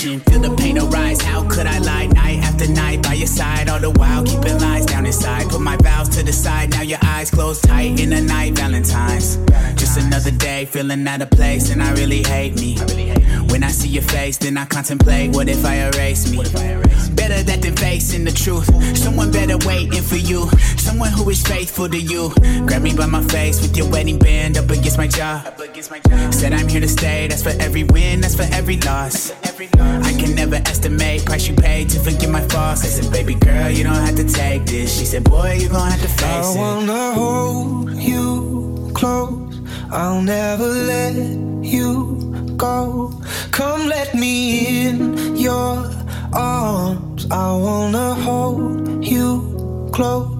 Feel the pain arise, how could I lie night after night by your side? All the while keeping lies down inside. Put my vows to the side, now your eyes closed tight in the night, Valentine's. Just another day, feeling out of place, and I really hate me. When I see your face, then I contemplate, what if I erase me? Better that than facing the truth. Someone better waiting for you. Someone who is faithful to you. Grab me by my face with your wedding band up against my jaw. Said I'm here to stay, that's for every win, that's for every loss. I can never estimate price you paid to forgive my faults. I said, baby girl, you don't have to take this. She said, boy, you gon' have to face I it. I wanna hold you close. I'll never let you go. Come let me in your arms. I wanna hold you close.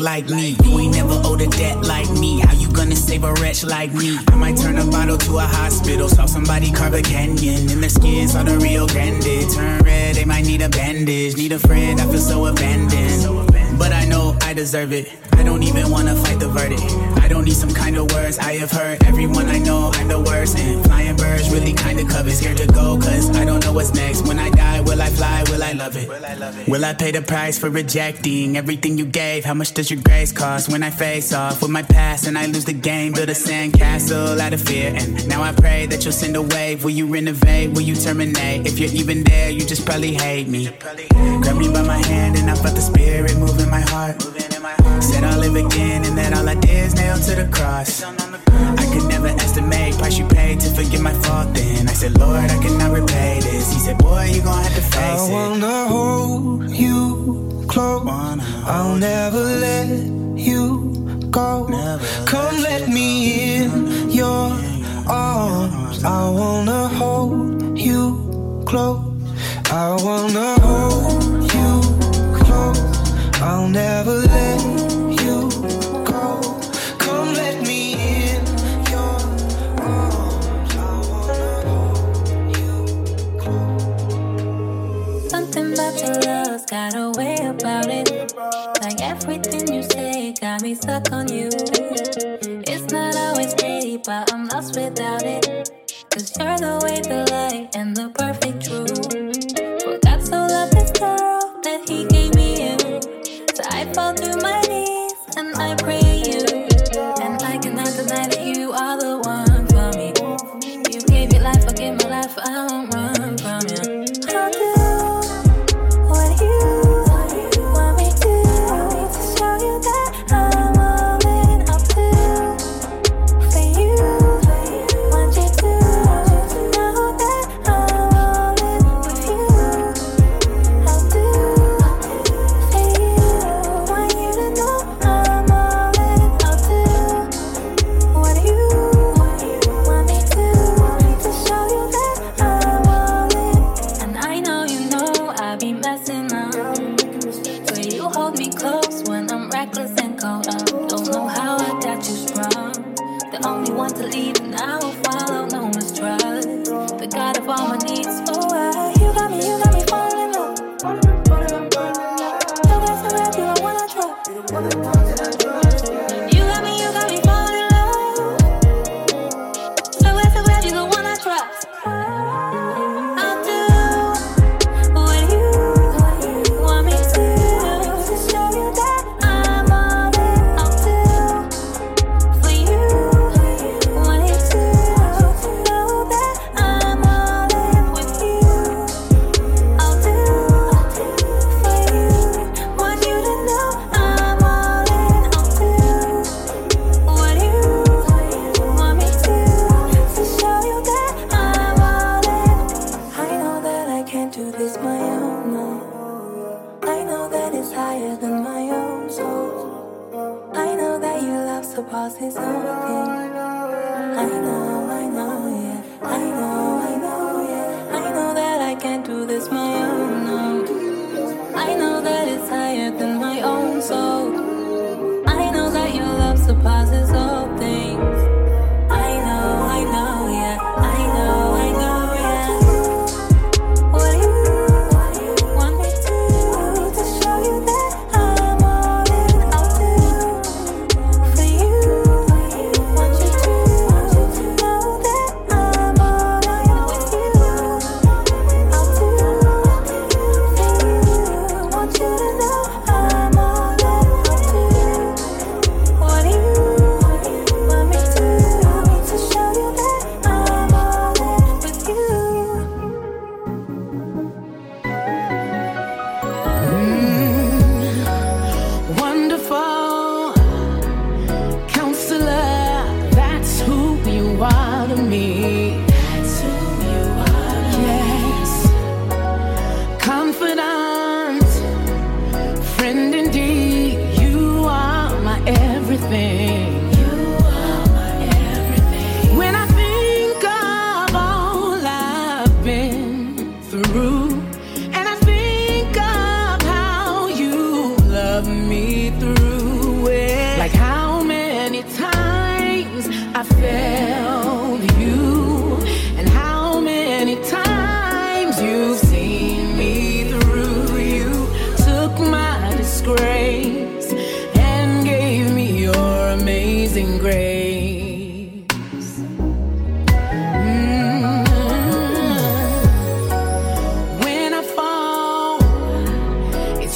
Like me. You ain't never owed a debt like me. How you gonna save a wretch like me? I might turn a bottle to a hospital. Saw somebody carve a canyon. In the skin saw the Rio Grande. Turn red, they might need a bandage. Need a friend, I feel so abandoned. Deserve it. I don't even wanna fight the verdict. I don't need some kind of words. I have heard everyone I know I'm the worst. And flying birds really kinda cover. Scared to go, cause I don't know what's next. When I die, will I fly? Will I love it? Will I pay the price for rejecting everything you gave? How much does your grace cost when I face off with my past and I lose the game? Build a sandcastle out of fear. And now I pray that you'll send a wave. Will you renovate? Will you terminate? If you're even there, you just probably hate me. Grab me by my hand and I felt the spirit moving my heart. Said I'll live again and that all I did is nail to the cross. I could never estimate price you paid to forgive my fault then. I said, Lord, I cannot repay this. He said, boy, you gon' have to face it. I wanna hold you close. I'll never let you go. Come let me in your arms. I wanna hold you close. I wanna hold you close. I'll never let you go. Come let me in your arms. I hold you close. Something about your love's got a way about it. Like everything you say got me stuck on you. It's not always pretty, but I'm lost without it. Cause you're the way, the light, and the perfect truth. Fall to my knees and I pray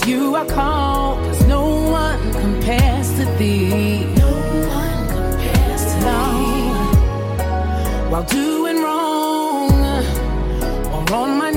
you are called, cause no one compares to thee. No one compares to thee. While doing wrong, or on my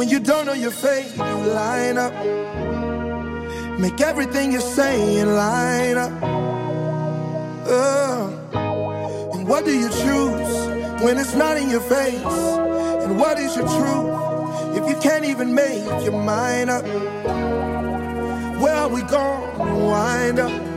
When you don't know your fate, you line up. Make everything you're saying line up. Uh, and what do you choose when it's not in your face? And what is your truth if you can't even make your mind up? Where are we going to wind up?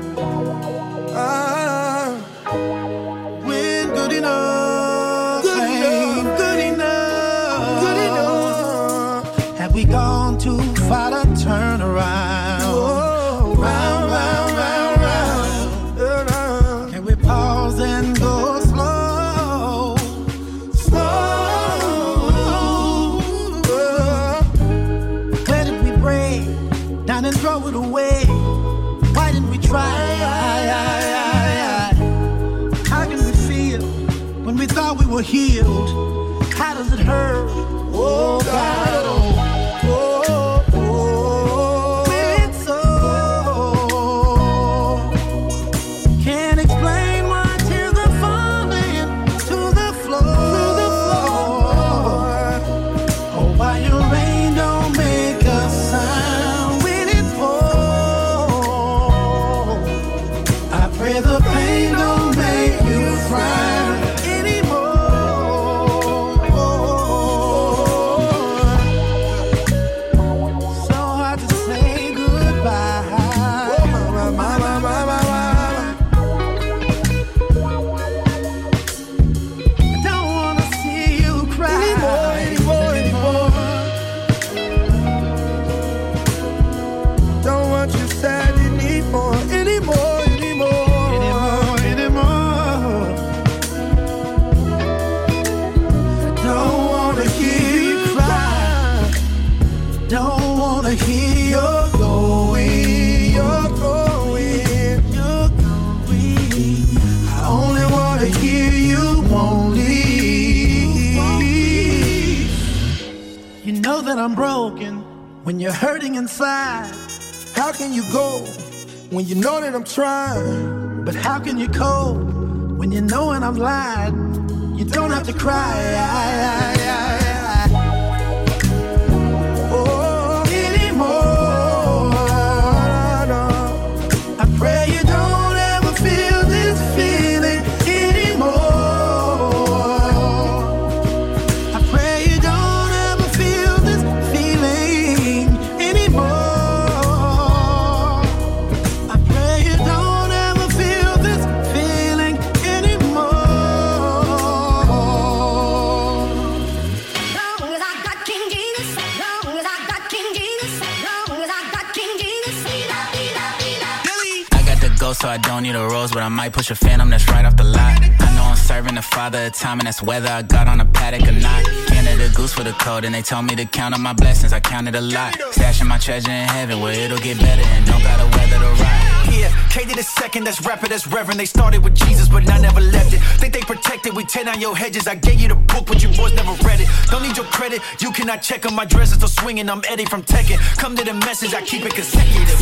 That's whether I got on a Patek or not. Canada goose for the code, and they told me to count on my blessings. I counted a lot. Stashing my treasure in heaven where it'll get better, and don't gotta weather the ride. Yeah, the second, that's rapper, that's reverend. They started with Jesus, but I never left it. Think they protected, we tear down your hedges. I gave you the book, but you boys never read it. Don't need your credit, you cannot check on my dresses. Still swinging, I'm Eddie from Tekken. Come to the message, I keep it. Consecutive,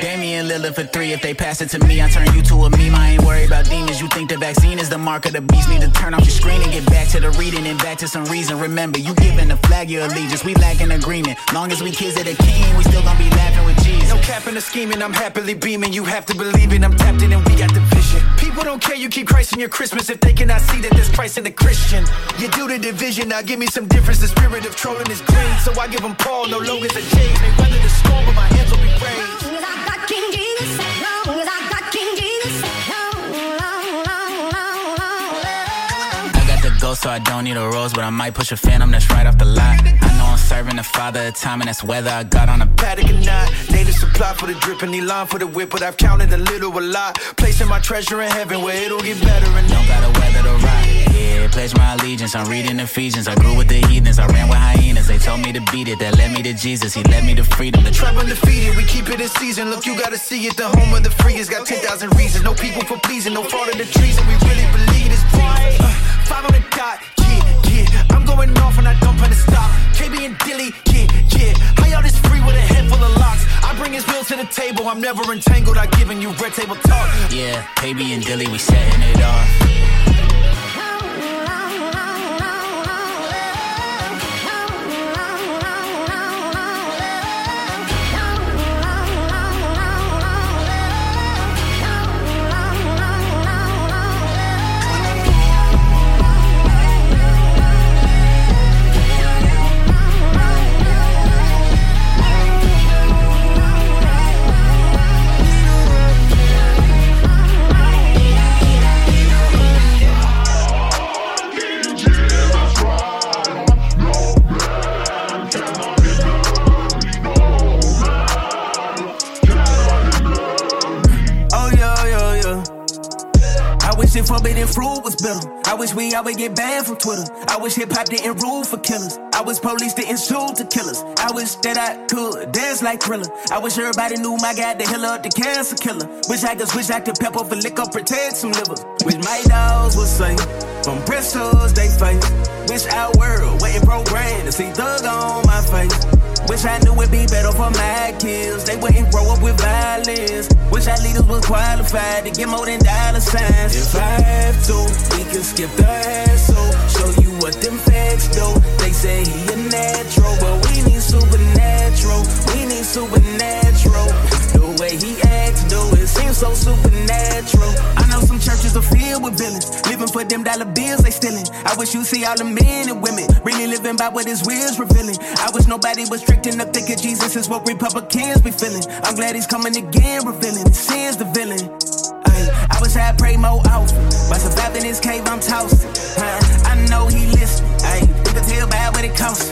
Damian Lillard for three. If they pass it to me, I turn you to a meme. I ain't worried about demons. You think the vaccine is the mark of the beast? Need to turn off your screen and get back to the reading and back to some reason. Remember, you giving the flag your allegiance. We lack an agreement. Long as we kids of the king, we still gonna be laughing with Jesus. No cap in the scheming, I'm happily beaming. You have to believe it, I'm tapped in and we got the vision. People don't care, you keep Christ in your Christmas if they cannot see that there's Christ in the Christian. You do the division, now give me some difference. The spirit of trolling is green, so I give them Paul, no logos or James. They weather the storm, but my hands will be so I don't need a rose, but I might push a phantom that's right off the lot. I know I'm serving the father of time, and that's whether I got on a Patek or not, native supply for the drip and the line for the whip, but I've counted a little a lot. Placing my treasure in heaven where it'll get better and don't gotta weather the ride. Yeah, pledge my allegiance. I'm reading Ephesians. I grew with the heathens. I ran with hyenas. They told me to beat it. That led me to Jesus. He led me to freedom. The Tribe undefeated, we keep it in season. Look, you gotta see it. The home of the free has got 10,000 reasons. No people for pleasing, no fault of the treason. We really believe this. Uh, five on the dot, yeah, yeah. I'm going off and I don't plan to stop. KB and Dilly, yeah, yeah. How y'all this free with a head full of locks? I bring his will to the table. I'm never entangled. I giving you red table talk. Yeah, KB and Dilly, we setting it off. Would get banned from Twitter. I wish hip hop didn't rule for killers. I wish police didn't shoot to killers. I wish that I could dance like Thriller. I wish everybody knew my guy, the healer, the cancer killer. Wish I could switch, I could pepper for liquor, protect some livers. Wish my dogs would say, from pistols they face. Wish our world wasn't programmed to see thug on my face. Wish I knew it'd be better for my kids. They wouldn't grow up with violence. Wish our leaders was qualified to get more than dollar signs. If I have to, we can skip the hassle. Show you what them facts do. They say he a natural, but we need supernatural. We need supernatural. The way he acts, do it seems so supernatural. Churches are filled with villains, living for them dollar bills they stealing. I wish you see all the men and women really living by what his will's revealing. I wish nobody was strict enough thinking Jesus is what Republicans be feeling. I'm glad he's coming again, revealing sins the villain. I wish I prayed more often. By surviving this cave, I'm tossing. Huh? I know he listening. Ay, you can tell by what it costs.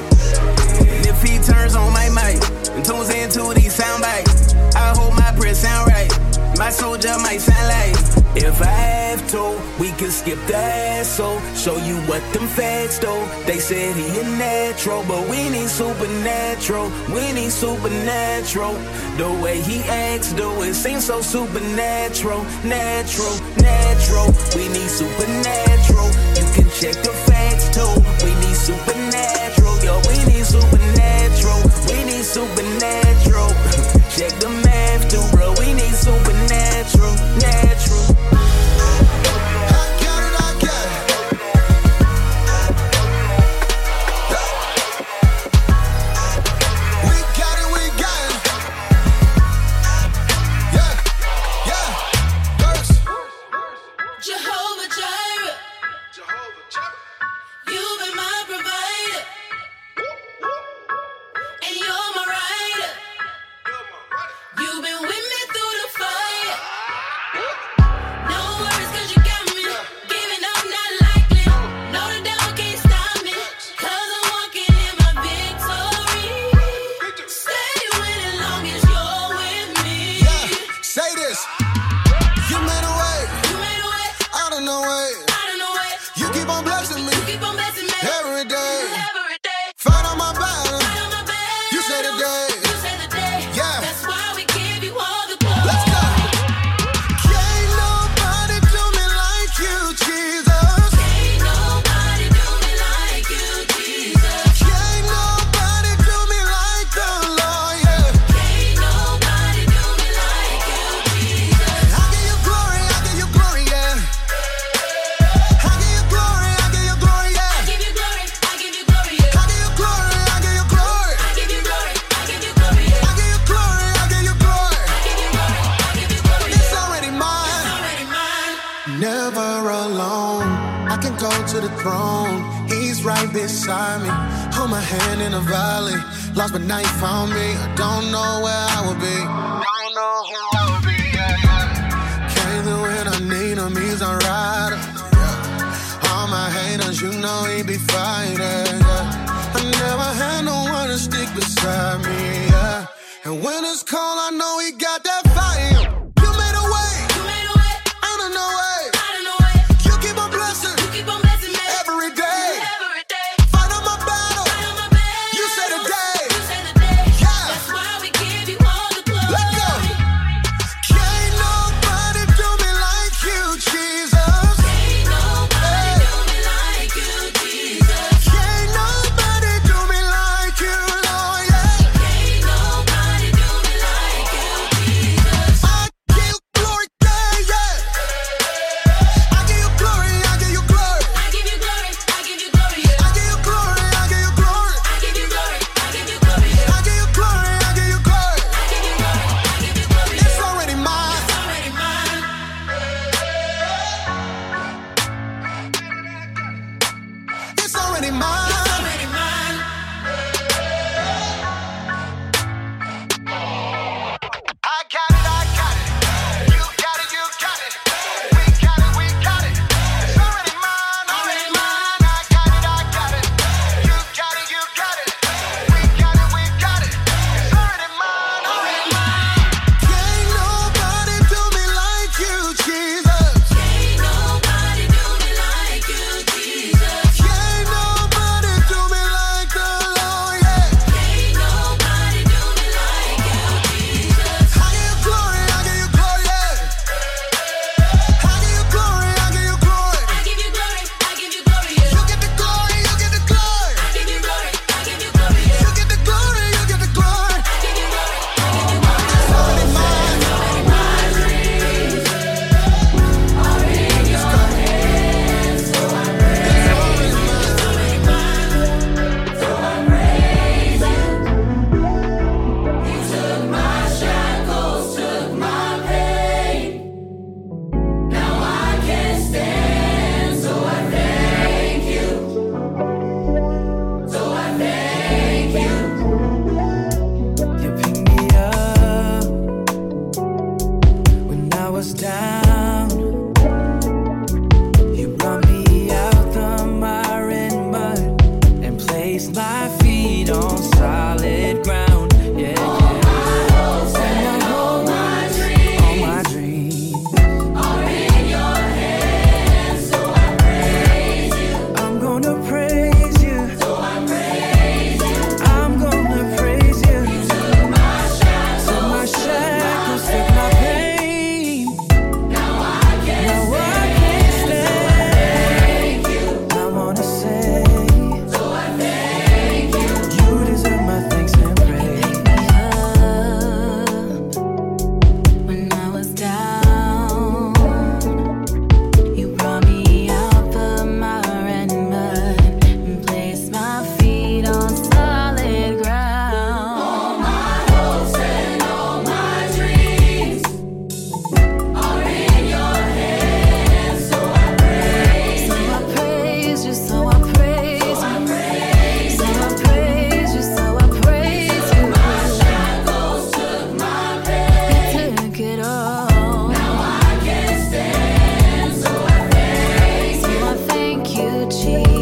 And if he turns on my mic and tunes into these sound bites, I hope my prayer sound right. My soldier might sound like if I have to, we can skip the hassle. Show you what them facts do. They said he a natural, but we need supernatural. We need supernatural. The way he acts, do it seems so supernatural, natural, natural. We need supernatural. You can check the facts too. We need supernatural, yo. We need supernatural. We need supernatural. check the supernatural, in valley. Lost but now he found me. I don't know where I would be. Don't know who I would be. Yeah, yeah. Came through when I need him. He's a rider. Yeah. All my haters, you know he be fighting. Yeah. I never had no one to stick beside me. Yeah. And when it's achieve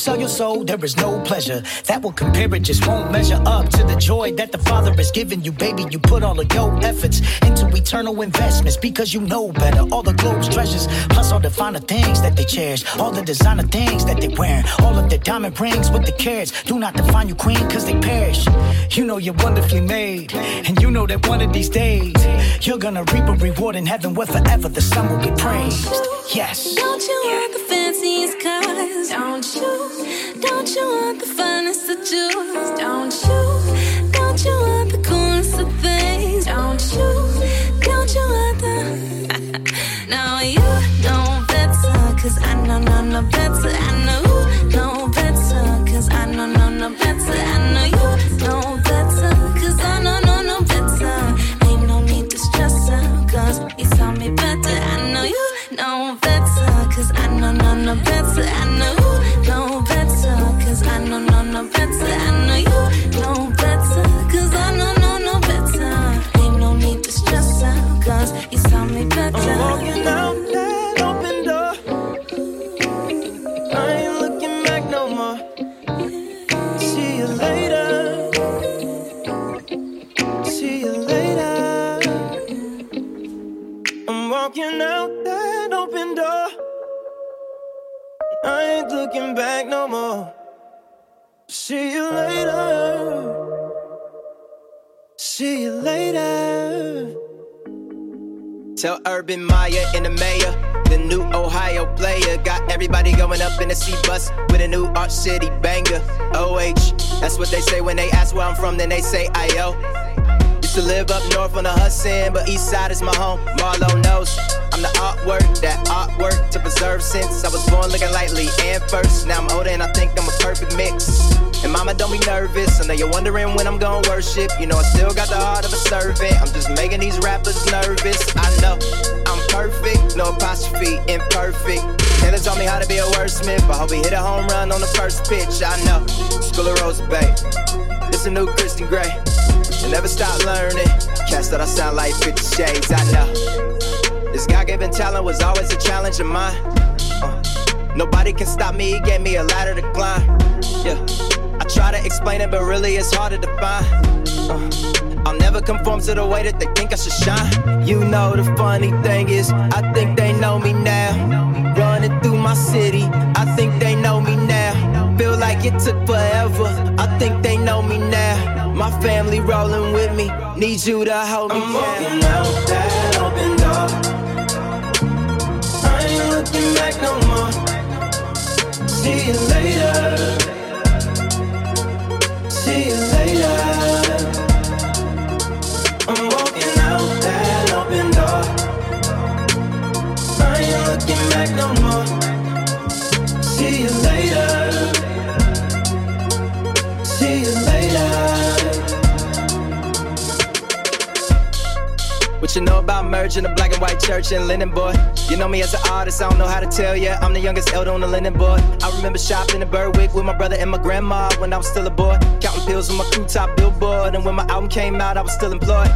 sell your soul. There is no pleasure that will compare. It just won't measure up to the joy that the Father has given you, baby. You put all of your efforts into eternal investments because you know better. All the globe's treasures, plus all the finer things that they cherish, all the designer things that they wear, all of their diamond rings with the carats. Do not define you queen because they perish. You know you're wonderfully made, and you know that one of these days you're gonna reap a reward in heaven where forever the sun will be praised. Yes. Don't you the Don't you? Don't you want the finest of jewels? Don't you? Don't you want the coolest of things? Don't you? Don't you want the? now you know better, cause I know, no, no better. I know I know you know I know, no, no better. Ain't no need to stress you tell me better. I'm walking out that open door. I ain't looking back no more. See you later. See you later. I'm walking out that open door. I ain't looking back no more. See you later. See you later. Tell Urban Meyer and the mayor, the new Ohio player. Got everybody going up in the C bus with a new Arch City banger. OH, that's what they say when they ask where I'm from, then they say IO. Used to live up north on the Hudson, but east side is my home. Marlo knows I'm the artwork, that artwork to preserve since I was born looking Lee and first. Now I'm older and I think I'm a perfect mix. And mama, don't be nervous. I know you're wondering when I'm gonna worship. You know I still got the heart of a servant. I'm just making these rappers nervous. I know I'm perfect, no apostrophe, imperfect. Taylor taught me how to be a wordsmith. I hope he hit a home run on the first pitch. I know. School of Rose Bay. It's a new Christian Grey. And never stop learning. Cats that I sound like 50 shades. I know. This God given talent was always a challenge of mine. Uh, nobody can stop me. He gave me a ladder to climb. Yeah. I try to explain it, but really it's harder to find. Uh, I'll never conform to the way that they think I should shine. You know the funny thing is, I think they know me now. Running through my city, I think they know me now. Feel like it took forever, I think they know me now. My family rolling with me, need you to hold me I'm walking out that open door. I ain't looking back no more. See you later. See you later. I'm walking out that open door. I ain't back no more. What you know about merging the black and white church and linen boy? You know me as an artist, I don't know how to tell ya. I'm the youngest elder on the linen board. I remember shopping in Berwick with my brother and my grandma when I was still a boy. Counting pills on my crew top billboard. And when my album came out, I was still employed.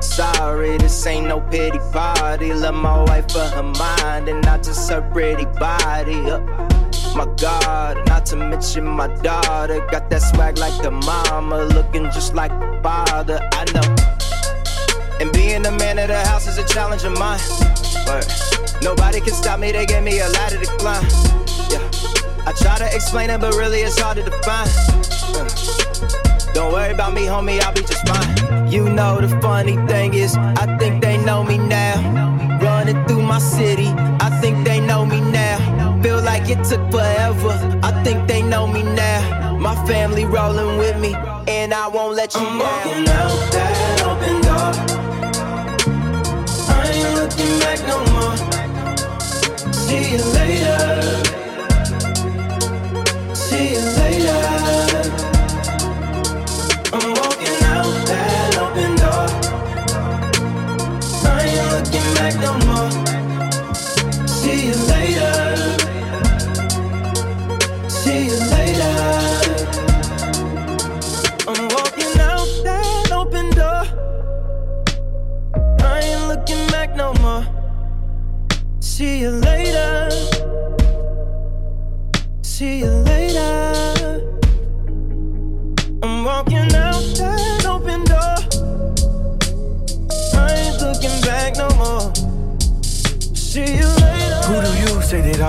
Sorry, this ain't no pity party. Love my wife for her mind and not just her pretty body. Uh, my God, not to mention my daughter. Got that swag like the mama, looking just like the father. I know. And being the man of the house is a challenge of mine. Word. Nobody can stop me, they gave me a ladder to climb. Yeah. I try to explain it, but really it's hard to define. Uh. Don't worry about me, homie, I'll be just fine. You know the funny thing is, I think they know me now. Running through my city, I think they know me now. Feel like it took forever, I think they know me now. My family rolling with me, and I won't let you I'm down. walking out that See you later.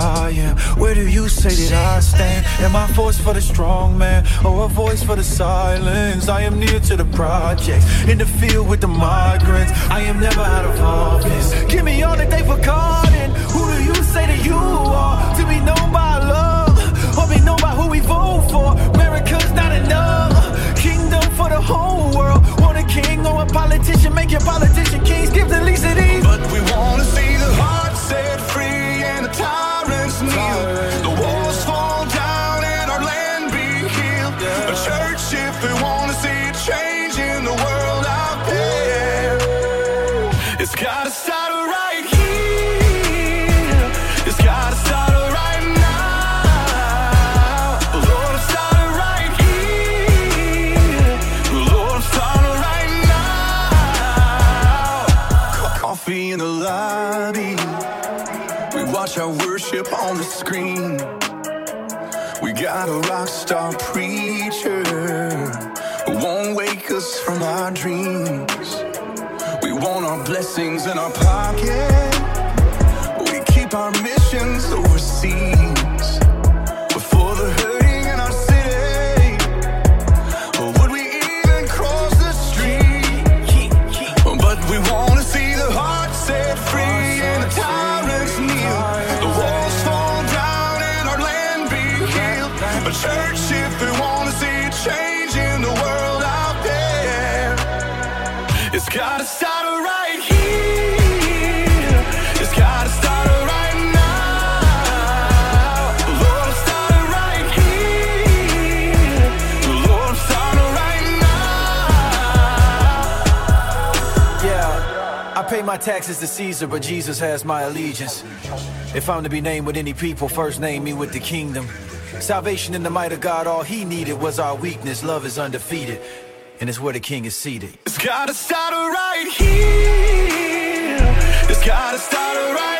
I am? Where do you say that I stand? Am I a voice for the strong man or a voice for the silence? I am near to the projects, in the field with the migrants. I am never out of office. Give me all that they forgotten. Who do you say that you are? To be known by love or be known by who we vote for? America's not enough. Kingdom for the whole world. Want a king or a politician? Make your politician kings. Give the least of these. But we wanna see the heart set free and the tyrants on the screen. We got a rock star preacher who won't wake us from our dreams. We want our blessings in our pocket. My taxes to Caesar, but Jesus has my allegiance. If I'm to be named with any people, first name me with the kingdom. Salvation in the might of God, all he needed was our weakness. Love is undefeated, and it's where the king is seated. It's gotta start right here. It's gotta start right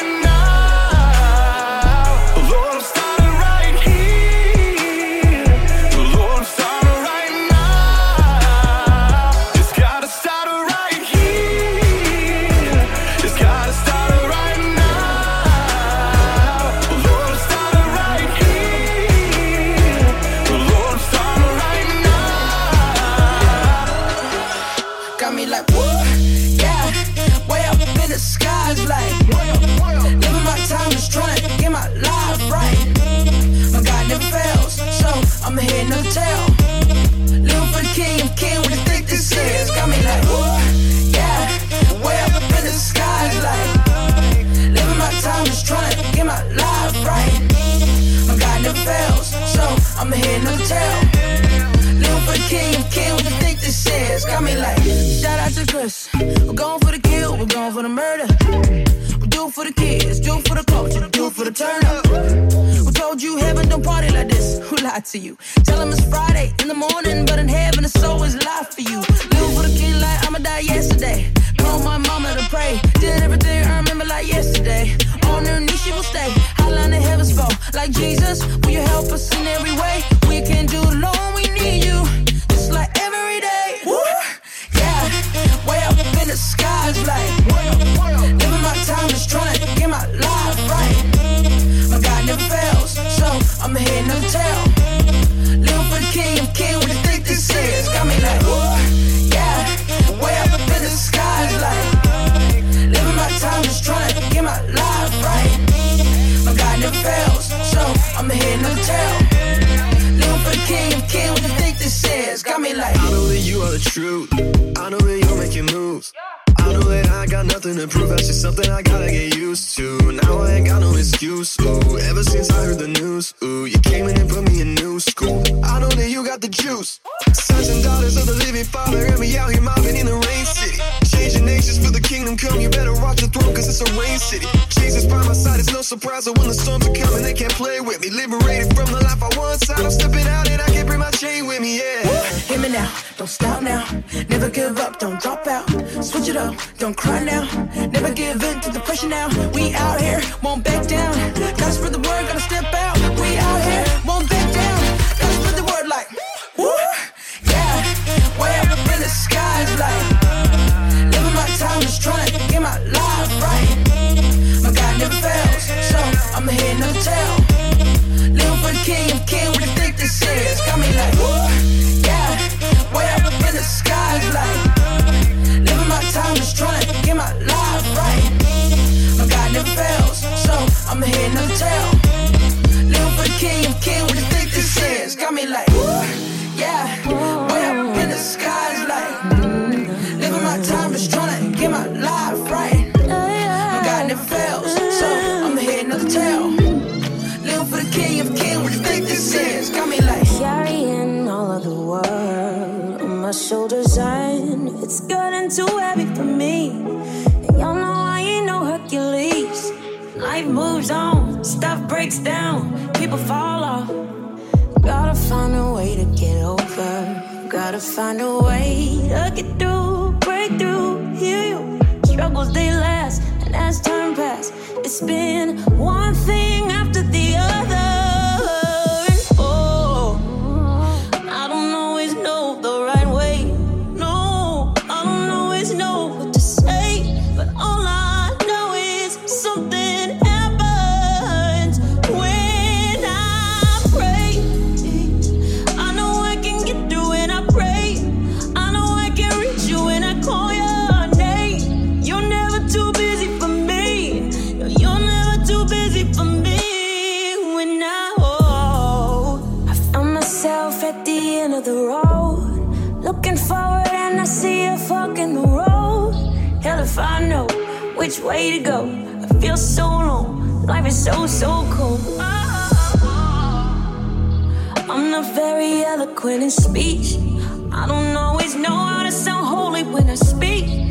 like, living my time just trying to get my life right. My God never fails, so I'm no. Living for the king of king, what you think this is? Got me like, woo, for the culture, do it for the turn up. Who told you heaven don't party like this? Who lied to you? Tell them it's Friday in the morning, but in heaven it's always life for you. Live for the king like I'ma die yesterday. Call my mama to pray. Did everything I remember like yesterday. On her knees she will stay. Hotline the heavens fall. Like Jesus, will you help us in every way? We can do it alone, truth. I know that you're making moves. I know that I got nothing to prove. That's just something I gotta get used to. Now I ain't got no excuse. Ooh, ever since I heard the news, ooh, you came in and put me in new school. I know that you got the juice. Sons and daughters of the living father, and we out here mobbing in the rain city. Changing nations for the kingdom come. You better watch your throne, cause it's a rain city. Jesus by my side, it's no surprise that when the storms are coming, they can't play with me. Liberated from the life I once had. I'm stepping out and I can't bring my chain with me, yeah. Don't stop now. Never give up, don't drop out. Switch it up, don't cry now. Never give in to the pressure now. We out here, won't back down. Gotta spread the word, gotta it's getting too heavy for me. And y'all know I ain't no Hercules. Life moves on, stuff breaks down, people fall off. Gotta find a way to get over. Gotta find a way to get through, break through, heal you. Struggles they last, and as time pass, it's been one thing after the other. End of the road, looking forward and I see a fork in the road. Hell if I know which way to go. I feel so alone. Life is so so cold. I'm not very eloquent in speech. I don't always know how to sound holy when I speak.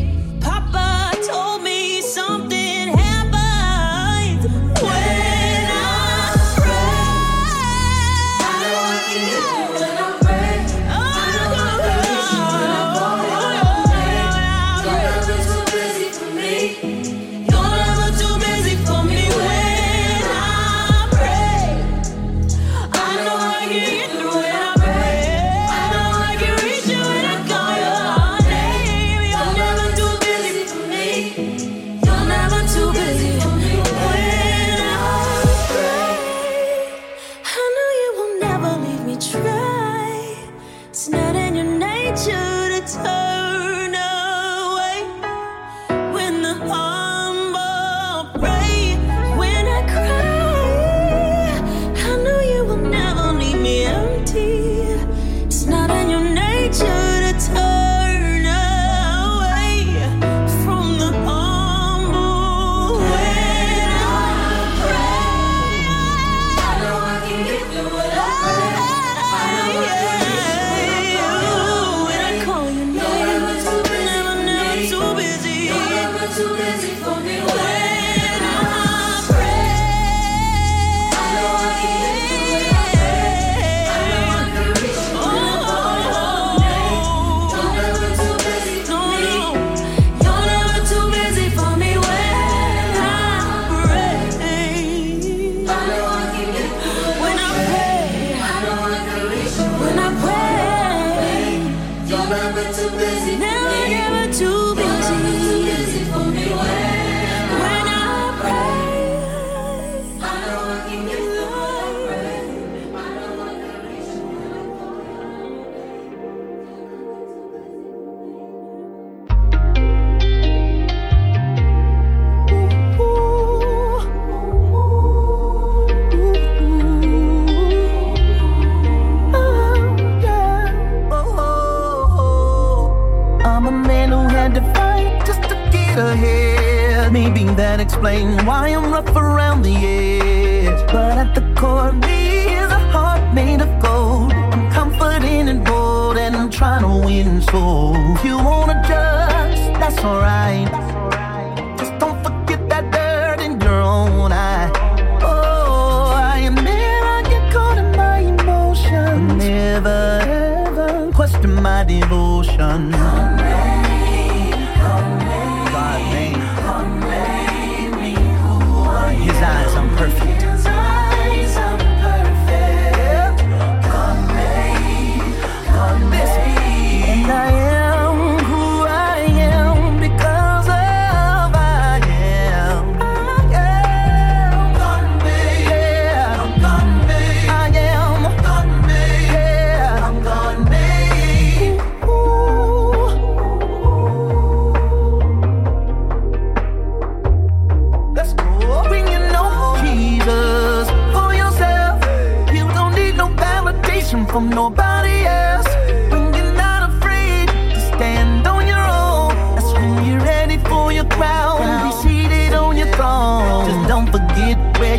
Judge,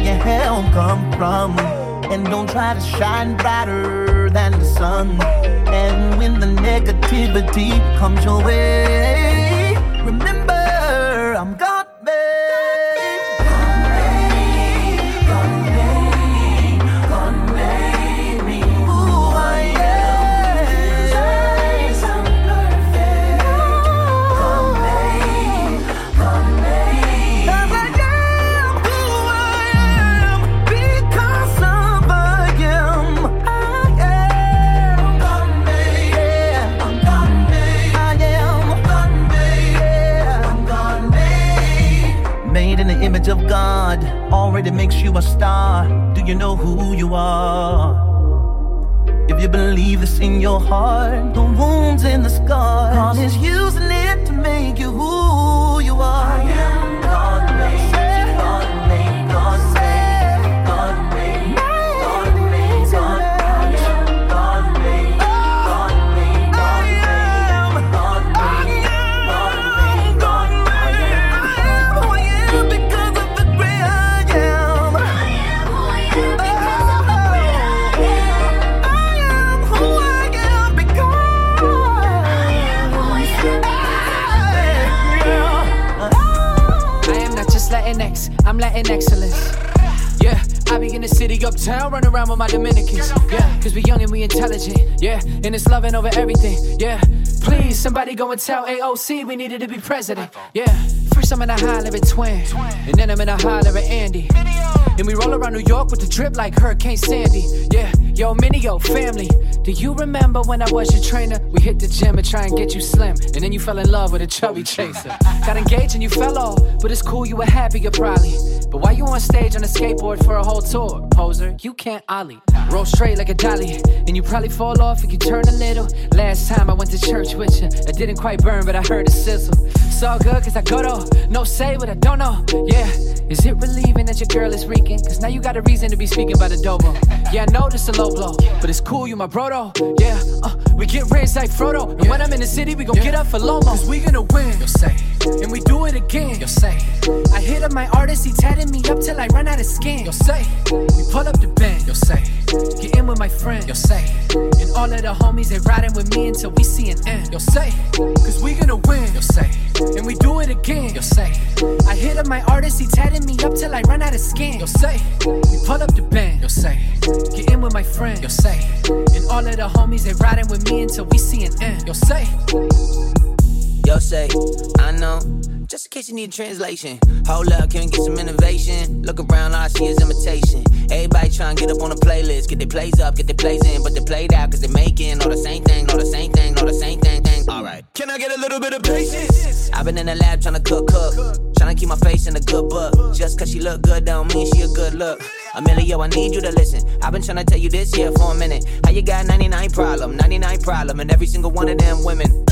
your help come from. And don't try to shine brighter than the sun. And when the negativity comes your way, already makes you a star. Do you know who you are? If you believe this in your heart, the wounds and the scars, God is using it to make you who city uptown, run around with my Dominicans. Yeah, cause we young and we intelligent. Yeah, and it's loving over everything. Yeah, please, somebody go and tell AOC we needed to be president. Yeah, first I'm in a high living twin, and then I'm in a high living Andy. And we roll around New York with the drip like Hurricane Sandy. Yeah, yo, mini, yo, family. Do you remember when I was your trainer? We hit the gym and try and get you slim, and then you fell in love with a chubby chaser. Got engaged and you fell off, but it's cool, you were happier probably. Why you on stage on a skateboard for a whole tour? Poser, you can't ollie. Roll straight like a dolly, and you probably fall off if you turn a little. Last time I went to church with you, I didn't quite burn, but I heard a sizzle. It's all good, cause I go though. No say what I don't know. Yeah, is it relieving that your girl is reeking? Cause now you got a reason to be speaking by the dobo. Yeah, I know this a low blow, but it's cool, you my bro though. Yeah, uh, we get rich like Frodo. And when I'm in the city, we gon' get up for Lomo. Cause we gonna win. Yo se. And we do it again. Yo se. I hit up my artist, he tatted me up till I run out of skin. Yo se. We pull up the band. Yo se. Get in with my friend. Yo se. And all of the homies, they riding with me until we see an end. Yo se. Cause we gonna win. Yo se. And we do it again. Yo se. I hit up my artist, he tatted me up till I run out of skin. Yo se. We pull up the band. Yo se. Get in with my friend. Yo se. And all of the homies, they riding with me until we see an end. Yo se. Yo se, I know. Just in case you need a translation. Hold up, can we get some innovation? Look around, all I see is imitation. Everybody trying to get up on the playlist, get their plays up, get their plays in, but they played out cause they making all the same thing, all the same thing, all the same thing, thing. Alright. Can I get a little bit of patience? I've been in the lab trying to cook, cook. Trying to keep my face in a good book. Just cause she look good don't mean she a good look. Emilio, I need you to listen. I've been trying to tell you this here for a minute. How you got 99 problem, 99 problem, and every single one of them women.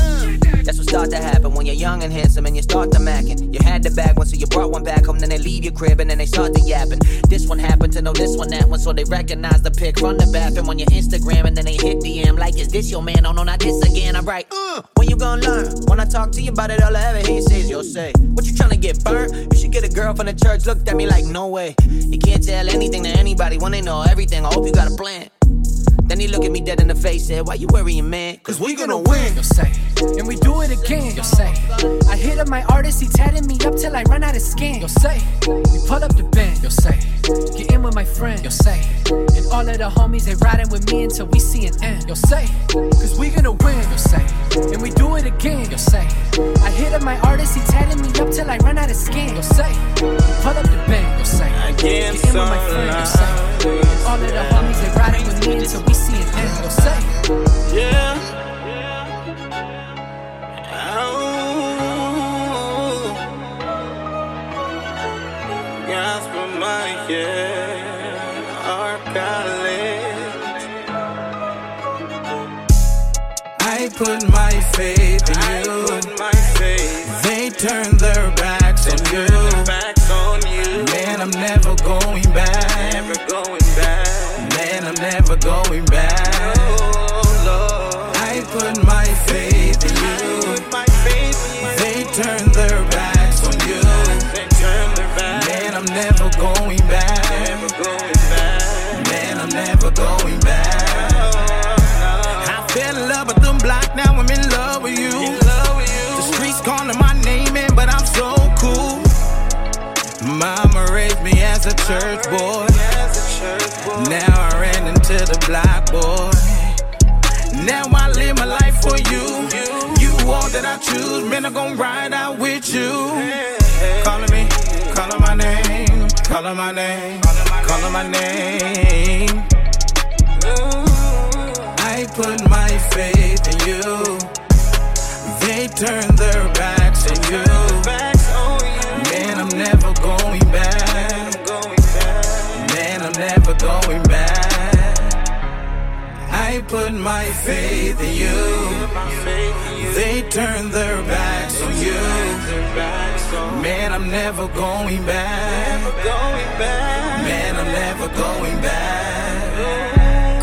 That's what start to happen when you're young and handsome and you start to macking. You had the bag one, so you brought one back home, then they leave your crib and then they start to yapping. This one happened to know this one, that one, so they recognize the pic from the bathroom on your Instagram and then they hit DM like, is this your man? Oh no, not this again. I'm right. Uh, when you gonna learn? When I talk to you about it, all I ever hear you say is yo se, What you trying to get burnt? You should get a girl from the church. Looked at me like, No way. You can't tell anything to anybody when they know everything. I hope you got a plan. Then he looked at me dead in the face, said, Why you worrying, man? Cause we gonna win. Yo se, and we do it again. Yo se, I hit up my artist, he tatted me up till I run out of skin. Yo se, we pull up the bend. Yo se, get in with my friend. Yo se, and all of the homies they riding with me until we see an end. Yo se, cause we gonna win. Yo se, and we do it again. Yo se, I hit up my artist, he tatted me up till I run out of skin. Yo se, we pull up the bend. Yo se, get in with my friend. Yo se, and all of the homies they riding with me until we see an end. Yo se, Yeah. Oh. Gospel Mike, yeah. Arcalypse. I put my faith in you. Faith. They turn their backs on you. Back on you. Man, I'm never going back. Never going back. Man, I'm never going back. I put my faith in you. They turn their backs on you. Man, I'm never going back. Man, I'm never going back. I fell in love with them block, now I'm in love with you. The streets calling my name but I'm so cool. Mama raised me as a church boy. Now Into the block, boy. Now I live my life for you. You all that I choose, man, I'm gonna ride out with you. Calling me, calling my name, calling my name, calling my name. I put my faith in you. They turn their backs on you. Man, I'm never going back. Man, I'm never going back. I put my faith in you. They turn their backs on you. Man, I'm never going back. Man, I'm never going back.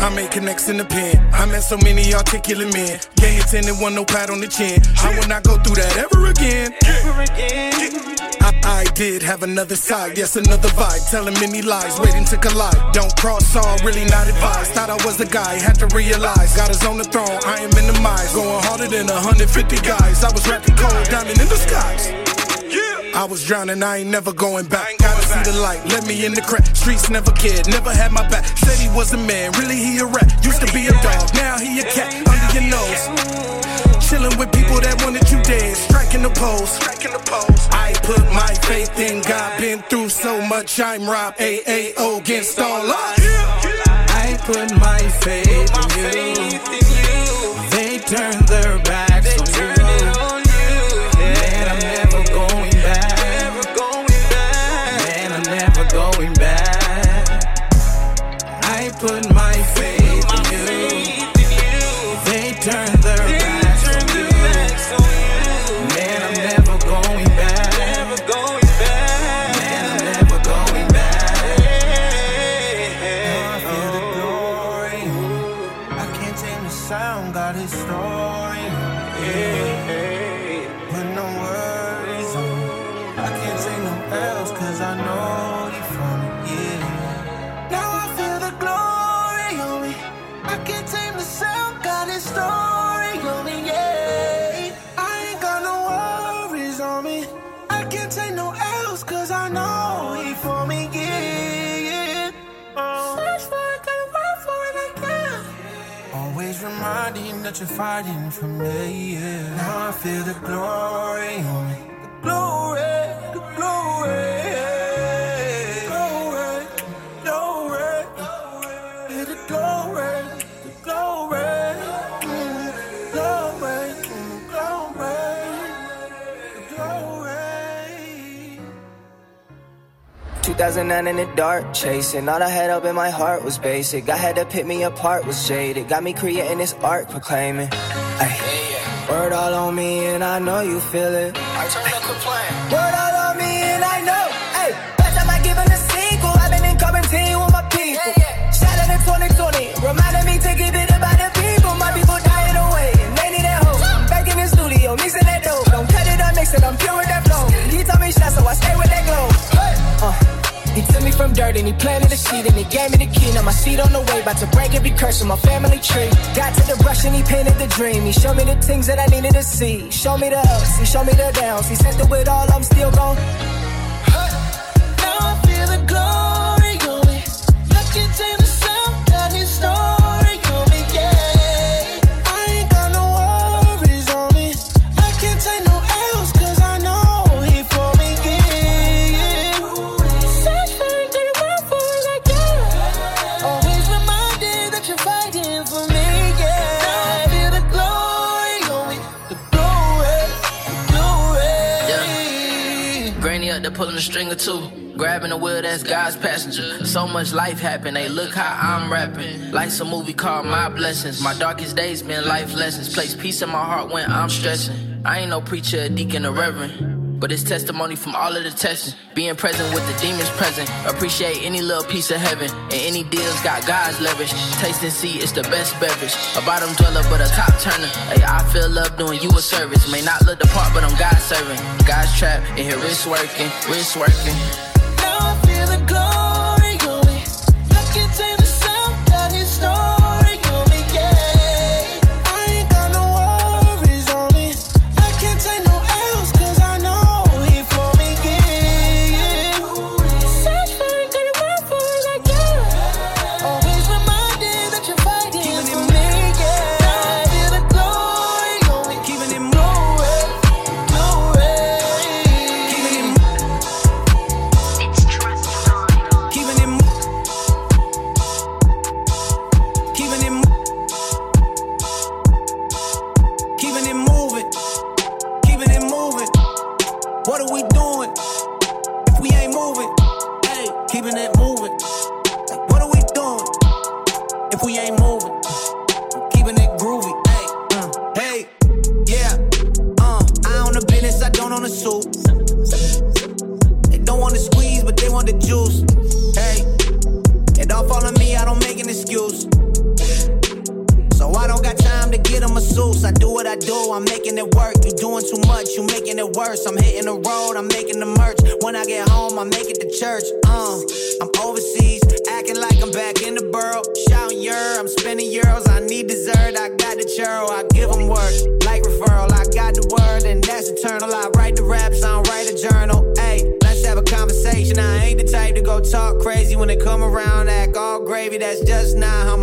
I made connects in the pen. I met so many articulate men. Gay attendant, one no pat on the chin. I will not go through that ever again. Ever again. I, I did have another side, yes, another vibe. Telling many lies, waiting to collide. Don't cross all, really not advised. Thought I was the guy, had to realize. God is on the throne, I am minimized. Going harder than 150 guys. I was rapping cold, diamond in the skies. I was drowning, I ain't never going back. Gotta see the light, let me in the crack. Streets never cared, never had my back. Said he was a man, really he a rat. Used to be a dog, now he a cat under your nose. Chilling with people that wanted you dead, striking the pose. I put my faith in God, been through so much, I'm Rob AAO against all odds. I put my faith in you. They turn their backs that you're fighting for me. Yeah. Now I feel the glory on me. 2009 in the dark, chasing. All I had up in my heart was basic. I had to pick me apart, was jaded. Got me creating this art, proclaiming. Ay. Word all on me and I know you feel it. I turn up, quit from dirt and he planted a seed and he gave me the key. Now my seed on the way, about to break every curse in my family tree. Got to the brush and he painted the dream. He showed me the things that I needed to see. Show me the ups, he showed me the downs. He said through with all, I'm still gone. Pulling a string or two. Grabbing a wheel, that's God's passenger. So much life happened, hey, look how I'm rapping. Life's a movie called My Blessings. My darkest days been life lessons. Place peace in my heart when I'm stressing. I ain't no preacher, deacon, a reverend. But it's testimony from all of the testing. Being present with the demons present. Appreciate any little piece of heaven. And any deals got God's leverage. Taste and see, it's the best beverage. A bottom dweller, but a top turner. Hey, I feel love doing you a service. May not look the part, but I'm God serving. God's trap, and here wrist working, wrist working.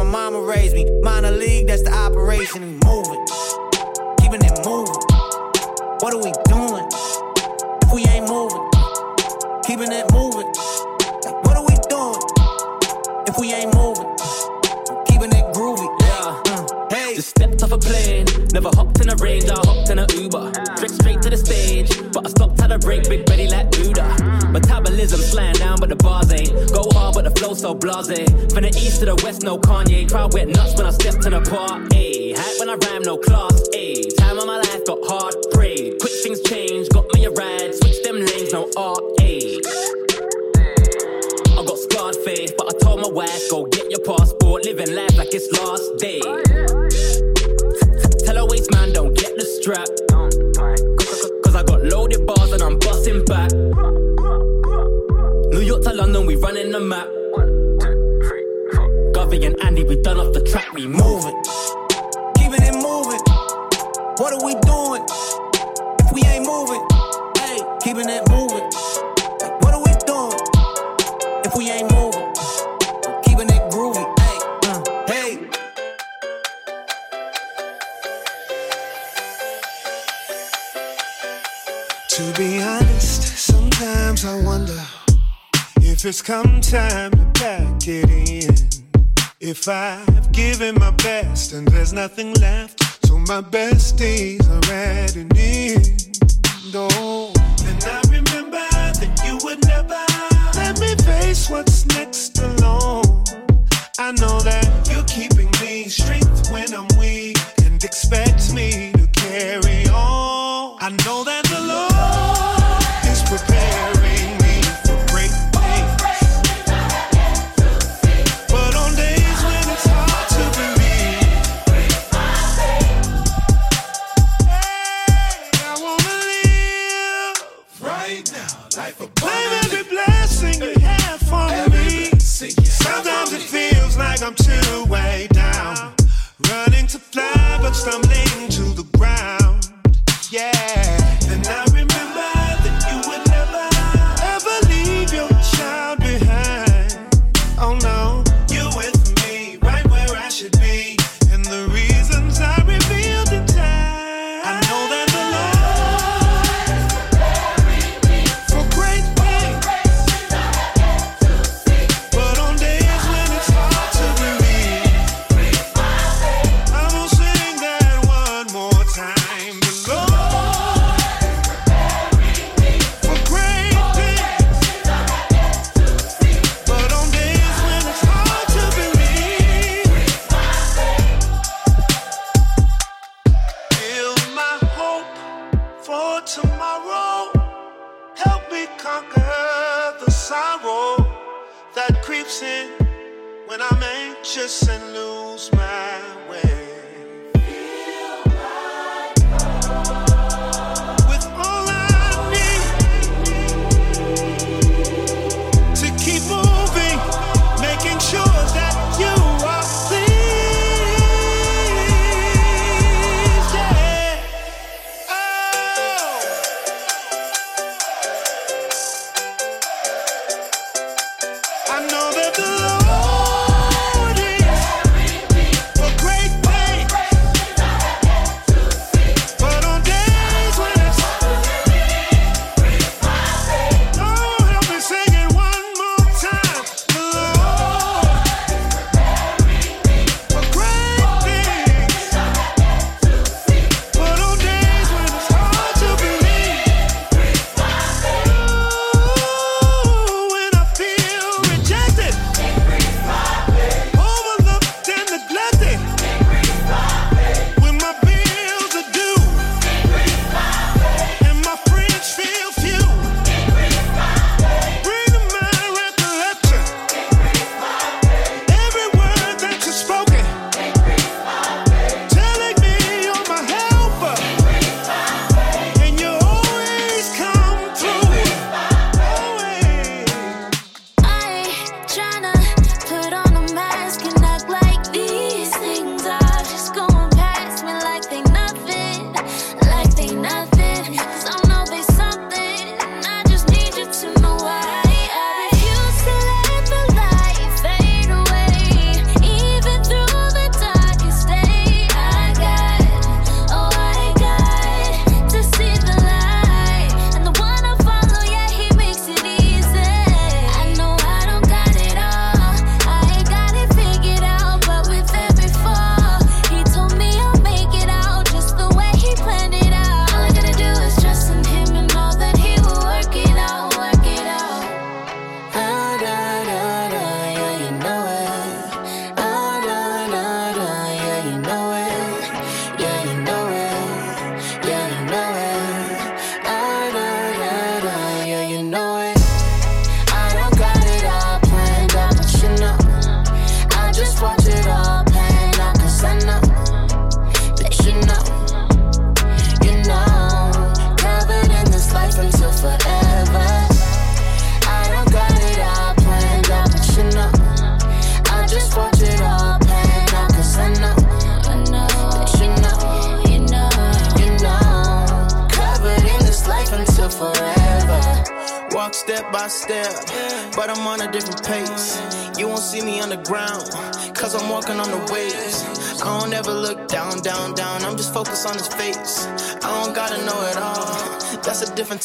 My mama raised me. Minor league, that's the operation. We moving, keeping it moving. What are we doing? If we ain't moving, keeping it moving. Like, what are we doing? If we ain't moving, keeping it groovy. Yeah. Uh, hey. Just stepped off a plane, never hopped in a range, I hopped in a Uber. Straight straight to the stage, but I stopped at a break, big so blase. From the east to the west, no Kanye. Crowd went nuts when I stepped in the park. Ayy, when I rhyme, no class. Ayy, time of my life got hard, prayed. Quick things change, got me a ride. Switch them lanes, no art. I got scarred face, but I told my wife, go get your passport, living life like it's last day. Tell her waist man, don't get the strap. Cause I got loaded bars and I'm busting back. New York to London, we running the map. Govy and Andy, we done off the track, we moving. keeping it moving. What are we doing? If we ain't moving, hey, keeping it moving. What are we doing? If we ain't moving, keeping it groovy. Hey, uh, hey. To be honest, sometimes I wonder if it's come time to pack it in. If I've given my best and there's nothing left, so my best days are at an end. Oh, and I remember that you would never let me face what's next alone. I know that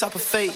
type of faith.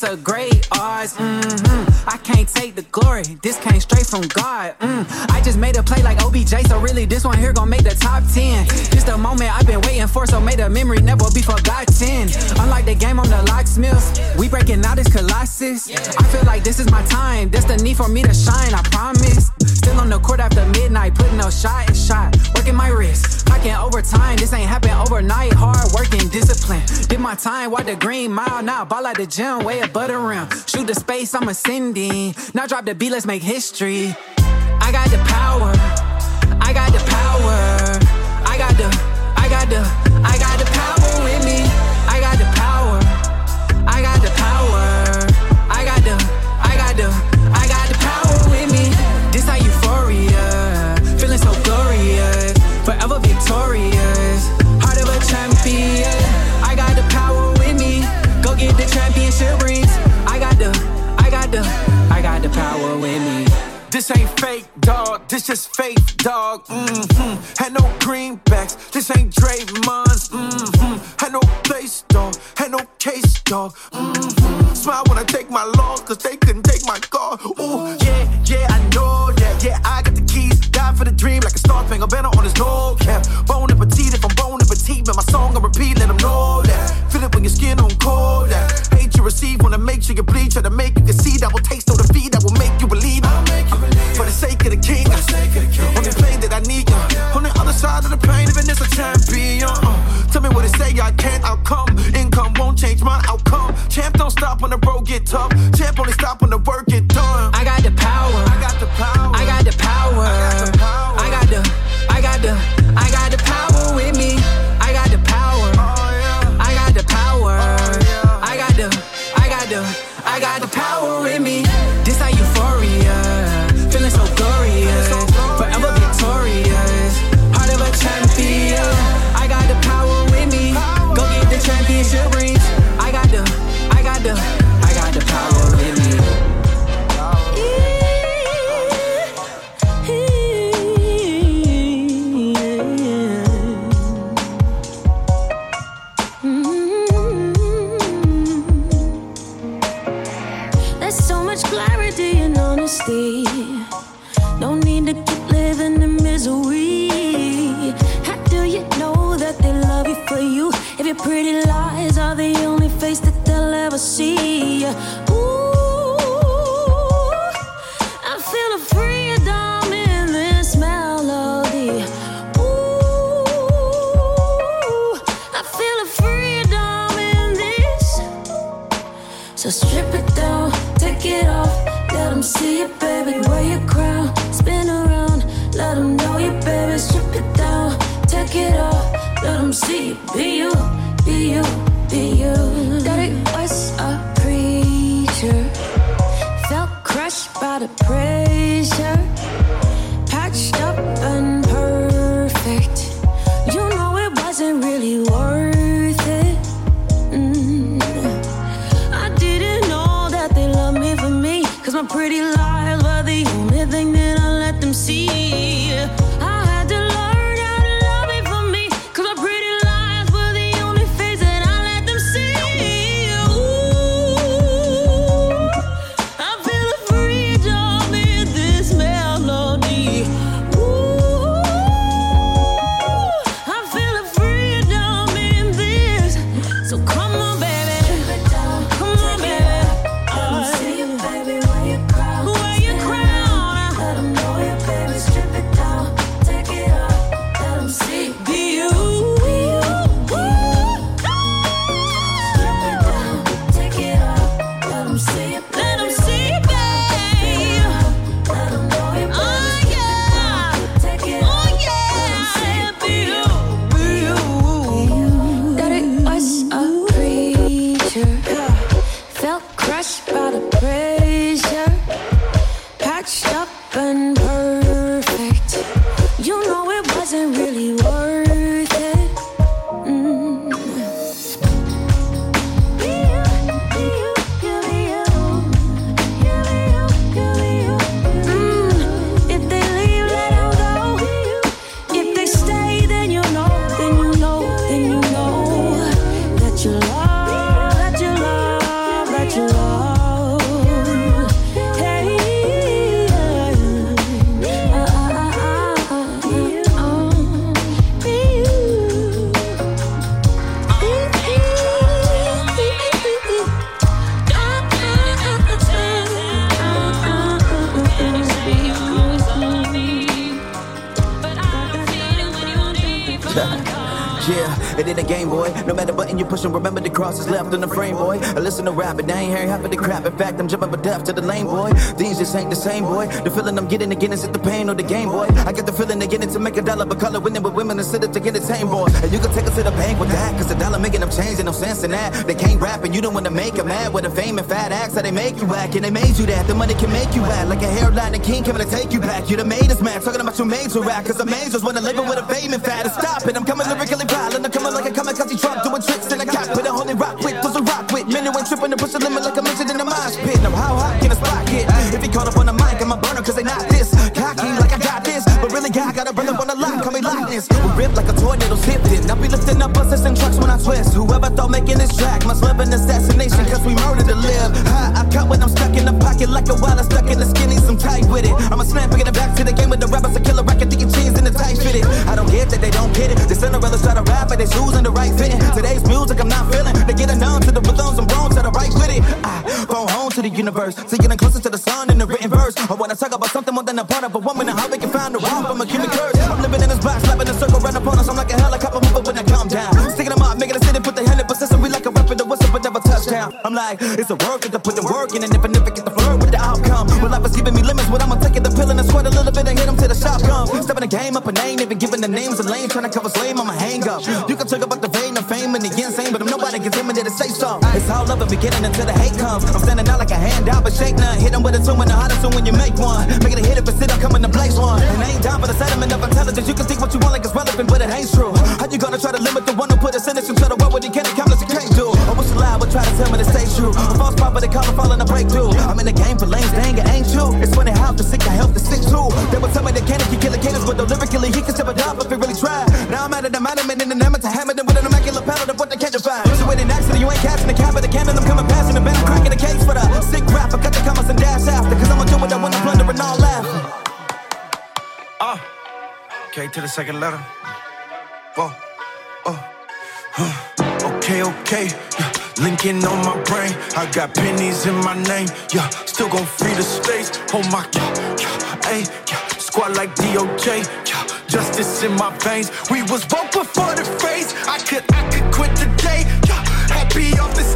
so great. time, walk the green mile. Now ball at the gym, way a butter rim. Shoot the space, I'm ascending. Now drop the beat, let's make history. I got the power. I got the power. I got the, I got the. dog. Mm-hmm. Had no greenbacks, this ain't Draymond's. Mm-hmm. Had no place, dog. Had no case, dog. Mm-hmm. Smile when I take my loss, cause they couldn't take my car. Ooh, yeah, yeah, I know that. Yeah, I got the keys. Die for the dream like a star spangled banner on his no cap. Bone and petite, if I'm bone and petite, man, my song I repeat, let them know that. Feel it when your skin on cold. That. Hate you receive, wanna make sure you bleed, try to change my outcome. Champ don't stop when the road get tough. Champ only stop when the work get love, pushing, remember the crosses left in the frame, boy. I listen to rap, but I ain't hearing half of the crap. In fact, I'm jumping with death to the lane, boy. These just ain't the same, boy. The feeling I'm getting again is it the pain or the game, boy. I get the feeling again to make a dollar, but color winning with women instead of to get entertain, boy. And you can take us to the bank with that, cause the dollar making them change, and no sense in that. They can't rap, and you don't wanna make 'em mad with the fame and fat acts that they make you act, and they made you that. The money can make you act like a hairline, the king coming to take you back. You the made us mad, talking about your major rap, cause the majors wanna live with a fame and fat. And stop it, I'm coming lyrically violent, I'm coming like a kamikaze drop, doing tricks in a cockpit, a holy rock with, a rock with. Who ain't tripping to push the limit like I mentioned in the mosh pit. Now how hot can a spot get? If he caught up on the mic, I'm a burner, cause they not but really got to run up on the line, call me lightness. We rip like a tornado zipped in. I be lifting up buses and trucks when I twist. Whoever thought making this track must live an assassination, cause we murder to live. High, I cut when I'm stuck in the pocket like a wallet stuck in the skinny, some tight with it. I'm a slam, bringing it back to the game with the rappers, a killer racket, thinking cheese in the tight fitted. I don't get that they don't get it. The Cinderella's try to rap, but they shoes in the right fitting. Today's music I'm not feeling. They get a numb to the rhythms to the universe, so getting closer to the sun in the written verse. I wanna talk about something more than a part of a woman and how they can find the wrong from a human curse. I'm living in this box, slapping a circle right upon us. I'm like a helicopter moving when I come down. Sticking them up, making a city, put the hand in position. We like a rapper, the whistle, but never touchdown. I'm like, it's a work, to put the work in, and if I never get the with the outcome. Well, life is giving me limits, but I'ma take it, the pill and I sweat a little bit and hit them till the shop comes. Stepping the game up and ain't even giving the names of lame, trying to cover slave, I'ma hang up. You can talk about the vein of fame and the insane, but I'm nobody gets intimidated to say so. It's all love at beginning until the hate comes. I'm standing out like a handout, but shake none. Hit them with a two and the hottest one when you make one. Make it a hit if it's sit, I'm coming to place one. And I ain't down for the sediment of intelligence. You can think what you want like it's relevant, but it ain't true. How you gonna try to limit the one who put a sentence and try to he can accomplish, he can't do? Lie, but try to tell me to stay true. A false prophet, they call it falling a breakthrough. I'm in the game for lanes, dang, it ain't you. It's funny how the sick, I help the sick too. They would tell me they can't you kill the cadence, but though lyrically he can step it up if he really try. Now I'm at it, I'm and in the name to hammer them with an immaculate paddle to what they can't define. So when in accident, you ain't catching the cab of the cannon, I'm coming past and I'm cracking the case for the sick rap. I cut the commas and dash after, cause I'ma do what I want to plunder and all laughing. Uh, K to the second letter. Whoa, oh. Okay, okay, yeah. Lincoln on my brain. I got pennies in my name. Yeah, still gon' free the space. Oh my, yeah, yeah, hey, yeah. Squad like DOJ. Yeah, justice in my veins. We was woke before the phrase. I could, I could quit today. Yeah, happy off the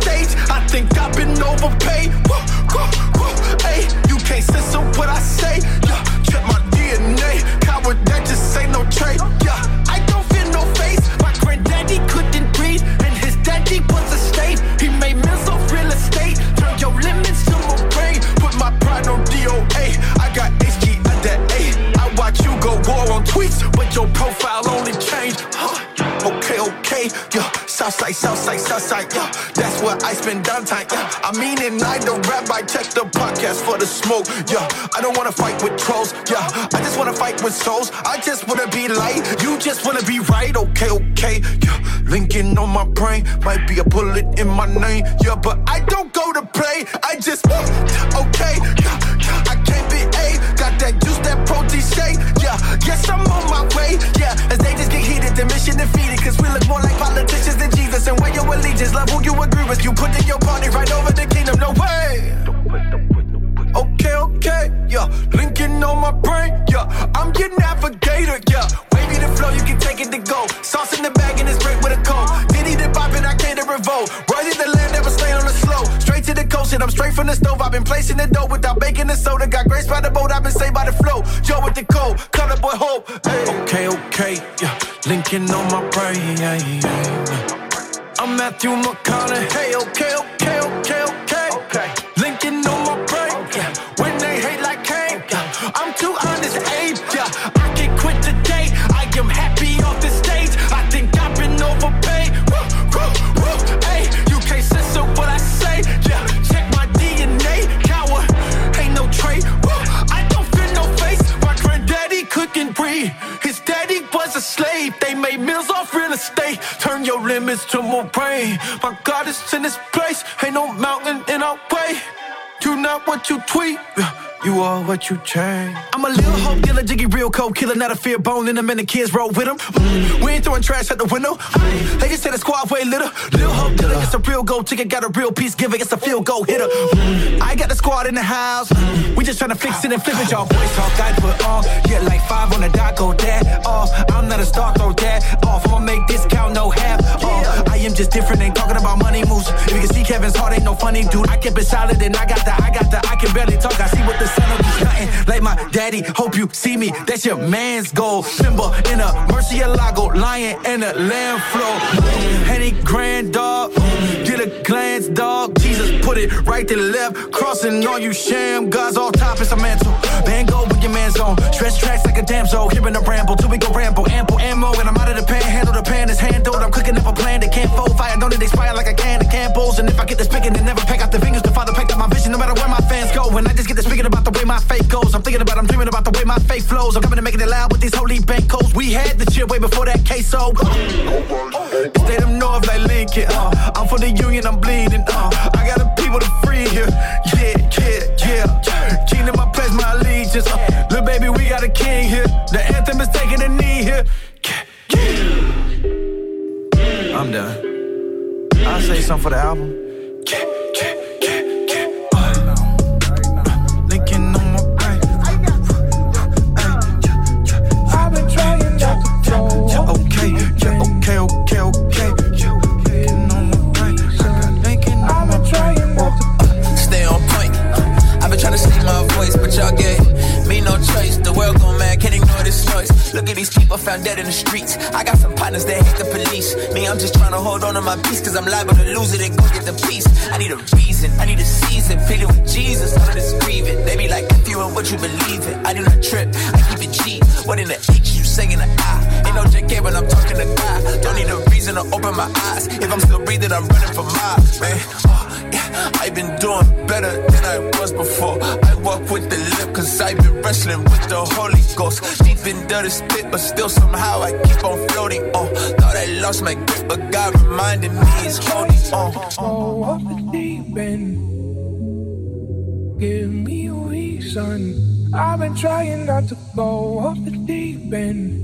your profile only changed. Huh. Okay, okay, yeah. Southside, Southside, Southside, yeah. That's where I spend downtime, yeah. I mean it, I don't rap, I check the podcast for the smoke, yeah. I don't wanna fight with trolls, yeah. I just wanna fight with souls. I just wanna be light, you just wanna be right, okay, okay, yeah. Lincoln on my brain, might be a bullet in my name, yeah. But I don't go to play, I just, uh, okay, yeah, been placing the dough without baking the soda. Got grace by the boat, I've been saved by the flow. Joe with the cold, up with hope. Hey. Okay, okay, yeah. Lincoln on my brain, yeah, yeah, yeah. I'm Matthew McConaughey, okay, okay, Limits to more brain. My God is in this place. Ain't no mountain in our way. You not what you tweet. You are what you change. I'm a little hope dealer, jiggy real cold killer, not a fear bone. In a minute, kids roll with him. Mm, we ain't throwing trash out the window. They just say the squad way little. Little hope dealer, it's a real gold ticket, got a real piece giver, it's a field goal hitter. Mm, I got the squad in the house. Mm, we just trying to fix it and flip it, y'all. Boys talk, I put on. Yeah, like five on the dot, go that off. I'm not a star, throw that off. I'ma make this just different, ain't talking about money moves. If you can see Kevin's heart, ain't no funny dude. I kept it solid, and I got the, I got the, I can barely talk. I see what the sun will do, my daddy. Hope you see me. That's your man's goal. Simba in a Murcielago, lion in a lamb flow. Henny grand dog, get a glance, dog. Jesus put it right to the left, crossing all you sham gods. All top is a mantle. Van Gogh with your man's on. Stretch tracks like a damn soul. Hearing a ramble till we go ramble. Ample ammo, and I'm out of the pan. Handle the pan is handled. I'm cooking up a plan that can't fold. Fire don't it expire like a can of candles. And if I get this spigot, then never pack out the fingers. to father up my vision, no matter where my fans go. And I just get to speaking about the way my faith goes. I'm thinking about, I'm dreaming about the way my faith flows. I'm coming to making it loud with these holy bank codes. We had the shit way before that queso. State of North like Lincoln. Uh. I'm for the union, I'm bleeding. Uh. I got the people to free here. Yeah, yeah, yeah. Kingdom, I pledge my allegiance. Uh. Little baby, we got a king here. The anthem is taking a knee here. Yeah. I'm done. I'll say something for the album. Lincoln this noise. Look at these people found dead in the streets. I got some partners that hate the police. Me, I'm just trying to hold on to my peace, cause I'm liable to lose it and go get the peace. I need a reason, I need a season. Feeling with Jesus, of this grieving. They be like, if you and what you believe in. I do not trip, I keep it G. What in the H, you saying the I? Ain't no JK when I'm talking to God. Don't need a reason to open my eyes. If I'm still breathing, I'm running for miles, man. Oh, I've been doing better than I was before. I walk with the lip, cause I've been wrestling with the Holy Ghost. Deep into the spit, but still somehow I keep on floating on. Thought I lost my grip, but God reminded me it's holding on. Go off the deep end. Give me a reason. I've been trying not to go off the deep end.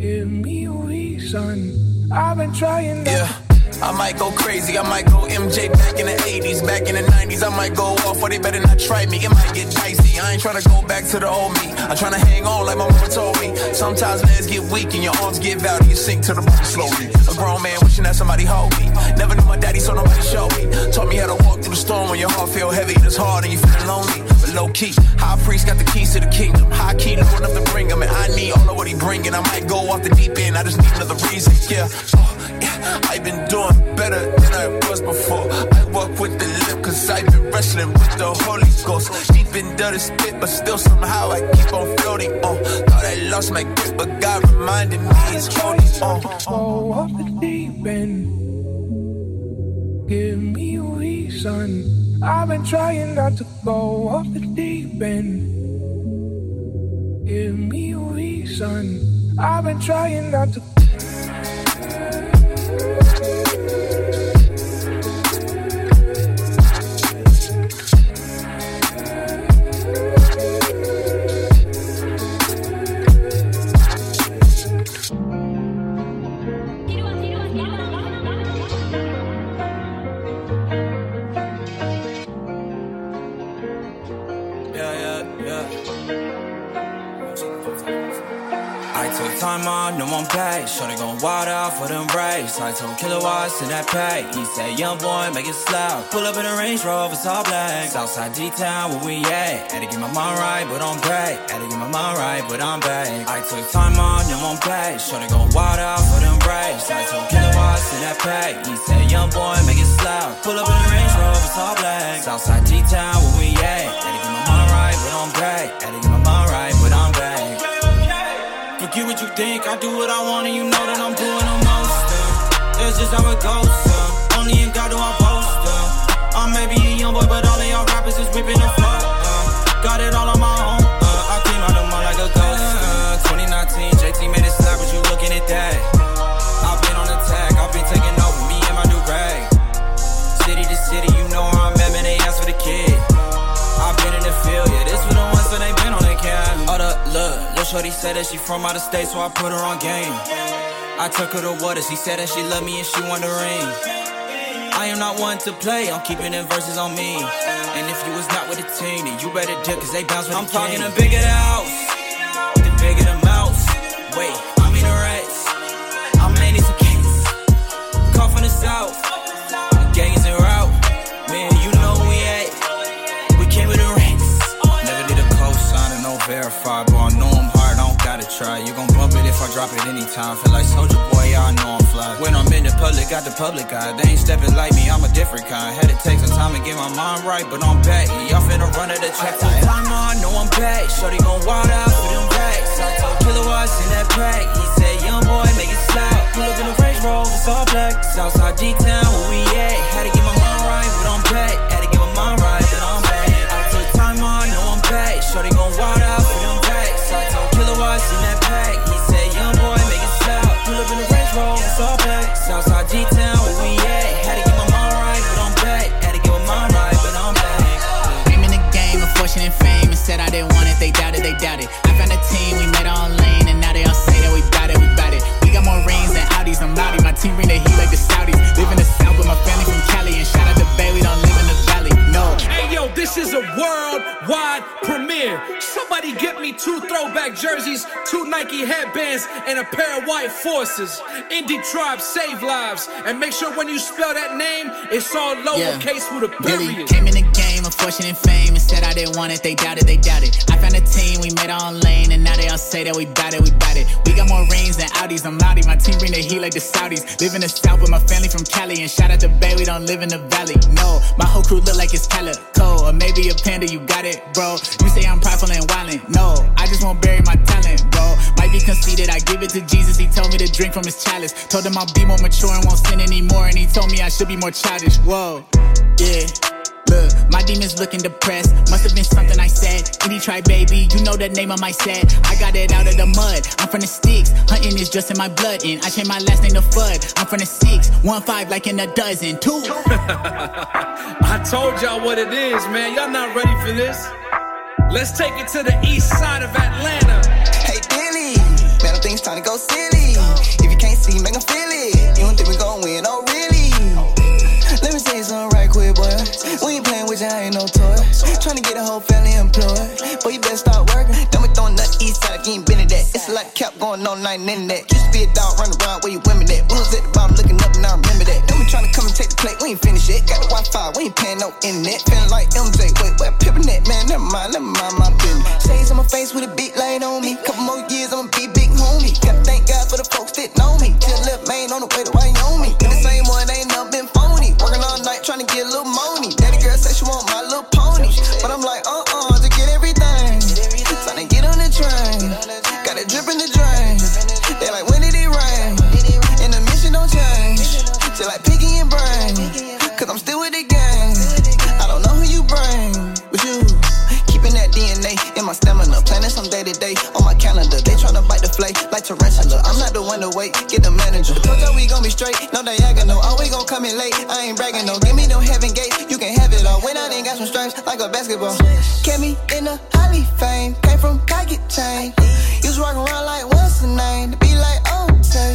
Give me a reason. I've been trying. Not yeah. I might go crazy, I might go MJ back in the 80s, back in the 90s. I might go off, or they better not try me. It might get dicey. I ain't trying to go back to the old me. I'm trying to hang on like my mama told me. Sometimes legs get weak and your arms give out and you sink to the bottom slowly. A grown man wishing that somebody hold me. Never knew my daddy, so nobody showed me. Taught me how to walk through the storm when your heart feel heavy and it's hard and you feel lonely. But low key, high priest got the keys to the kingdom. High key, low enough to bring him, and I need all of what he bringing. I might go off the deep end, I just need another reason. Yeah, yeah. I've been doing better than I was before. I walk with the lip, cause I've been wrestling with the Holy Ghost. Deep into the spit, but still somehow I keep on floating on. Thought I lost my grip, but God reminded me it's holding uh. on. Oh, go off the deep end. Give me a reason. I've been trying not to go off the deep end. Give me a reason. I've been trying not to. On, no pay. Shorty gon' wild out for them race. I told kilowatts in that pay. He said, young boy, make it slow. Pull up in a Range Rover, it's all black. Southside D-Town, where we at? Had to get my mind right, but I'm back. Had to get my mind right, but I'm back. I took time on, no one pay. Shorty gon' wild out for them race. I told kilowatts in that pay. He said, young boy, make it slow. Pull up in a Range Rover, it's all black. Southside D-Town, where we at? Had to get my mind right, but I'm back. Had to get my Forget what you think, I do what I want and you know that I'm doing the most. Uh. That's just how it goes. Uh. Only in God do I boast. Uh. I may be a young boy, but all of y'all rappers is ripping the flow. Uh. Got it all on my own. Shorty said that she from out of state, so I put her on game. I took her to water, she said that she love me and she want the ring. I am not one to play, I'm keeping them verses on me. And if you was not with the team, then you better dip, cause they bounce with I'm the talking the bigger the house, the bigger the mouse. Wait, I mean the rats. I may need some. Call from the south, the gang is en route. Man, you know we at. We came with the. Never did a cosign and no verify, I drop it anytime. Feel like Soldier Boy, I know I'm fly. When I'm in the public, got the public eye. They ain't stepping like me, I'm a different kind. Had to take some time to get my mind right, but I'm back. Y'all finna run at the track. Full time on, know I'm back. Shorty gon' wild out for them racks. I told kilowatts in that pack. He said, young boy, make it slap. Pull up in the Range Rover, it's all black. Southside D-Town, where we at? Had to get my mind right, but I'm back. Had to get my mind right, but I'm back. I took time on, know I'm back. Shorty gon' wild out They they doubted. I found a team, we made our own lane, and now they all say that we bout it, we bout it. We got more rings than Audis, I'm loudy. My team bring the heat like the Saudis. Live in the South with my family from Cali, and shout out to Bay, we don't live in the valley. No. Hey yo, this is a worldwide premiere. Somebody get me two throwback jerseys, two Nike headbands, and a pair of white forces. Indie Tribe save lives. And make sure when you spell that name, it's all lowercase with a period. came in the fortune and fame and said I didn't want it. They doubted, they doubted. I found a team, we made our own lane, and now they all say that we bout it, we bout it. We got more rings than Audis, I'm loudy. My team bring the heat like the Saudis. Live in the South with my family from Cali, and shout out to Bay, we don't live in the valley. No, my whole crew look like it's calico, or maybe a panda. You got it, bro. You say I'm prideful and violent. No, I just won't bury my talent, bro. Might be conceited, I give it to Jesus. He told me to drink from his chalice. Told him I'll be more mature and won't sin anymore, and he told me I should be more childish. Whoa, yeah. Look, my demons looking depressed. Must have been something I said. Any try, baby, you know the name of my set. I got it out of the mud. I'm from the sticks. Hunting is just in my blood. And I changed my last name to Fudd. I'm from the six. One five like in a dozen. Two. I told y'all what it is, man. Y'all not ready for this. Let's take it to the east side of Atlanta. Hey Billy, man, I think it's time to go silly. If you can't see, make 'em feel it say something right quick, boy. We ain't playing with you, I ain't no toy. Tryna get a whole family employed. Boy, you better start working. Don't be throwing that east side, you ain't been in that. It's a lot cap going on, I ain't in that. Used to be a dog running around where you women at. We at the bottom looking up, and I remember that. Don't be trying to come and take the plate, we ain't finished yet. Got the Wi Fi, we ain't paying no internet. Feeling like MJ, wait, where pippin' that? Man, never mind, never mind my business. Shades on my face with a big light on me. Couple more years, I'ma be big homie. Gotta thank God for the folks that know me. Just left main on the way want my little pony. But I'm like, uh-uh, to get everything. Trying to get on the train. Got it drip in the drain. They like, when did it rain? And the mission don't change. Just like Pinky and Brain. Cause I'm still with the gang. I don't know who you bring. But you. Keeping that DNA in my stamina. Planning some day to day on tarantula. I'm not the one to wait. Get the manager. Told ya we gon' be straight. No diagonal. Oh, we gon' come in late. I ain't bragging no. Give me no heaven gate. You can have it all. When I ain't got some stripes like a basketball. Me in the Holly fame. Came from Pocket Chain. Used to walk around like what's the name? To be like, oh, say.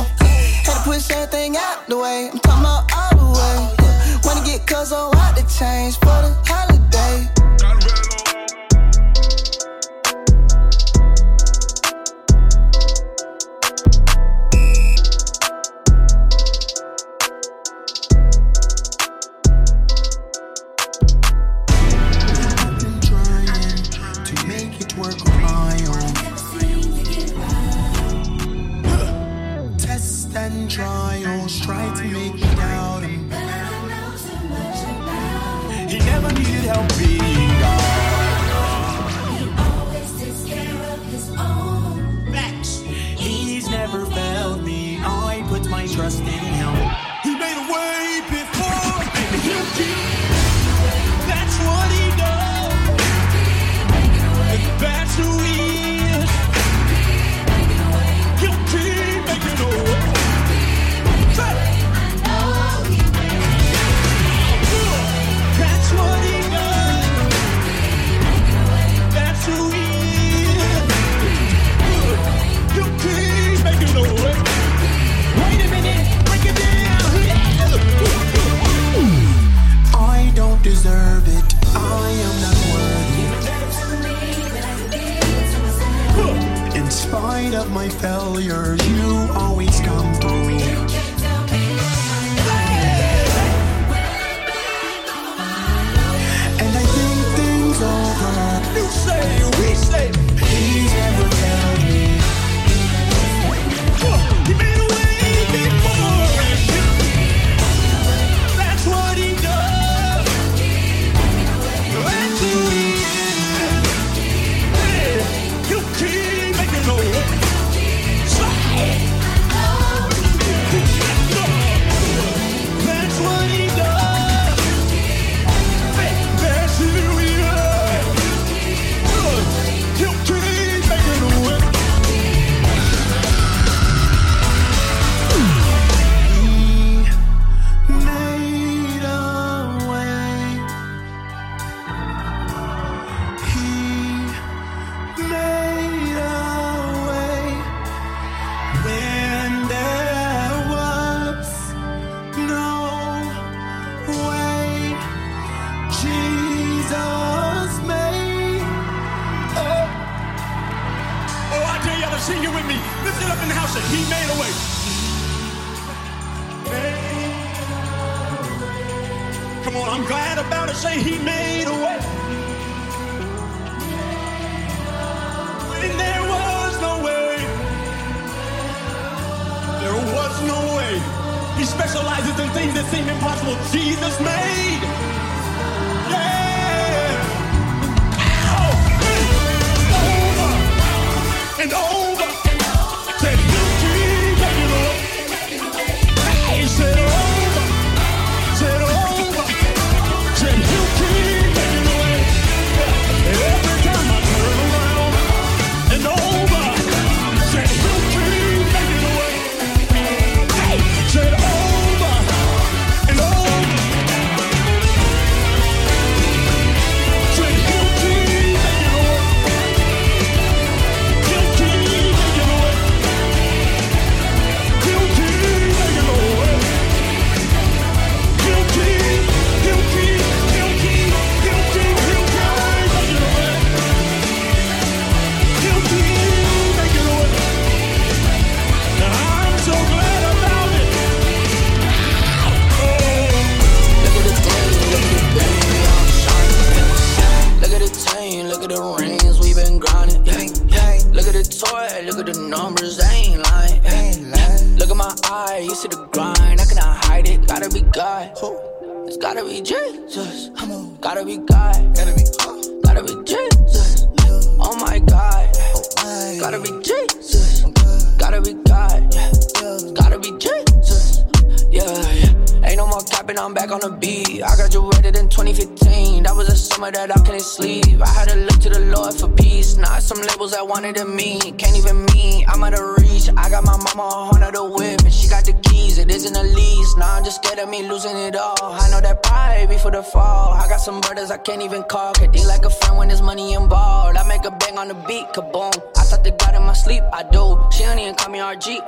Had to push everything out the way. I'm talking about all the way. Wanna get cuz out the change for the holiday. Deserve it. I am not worthy. In spite of my failures, you always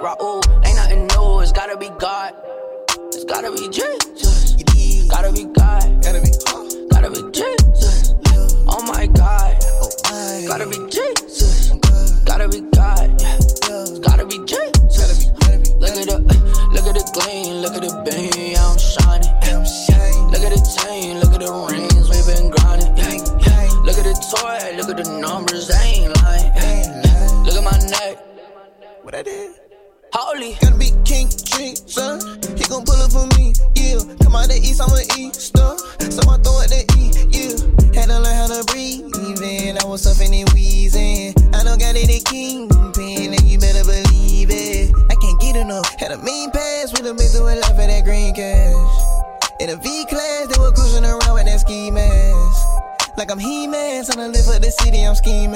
rock the east, I'm an easter. So I throw it to eat, yeah. Had to learn how to breathe, and I was suffering and wheezing. I don't got any kingpin, and you better believe it. I can't get enough. Had a mean pass, we done been through a lot for that green cash. In a V class, they were cruising around with that ski mask. Like I'm He-Man, trying to live for the city, I'm scheming.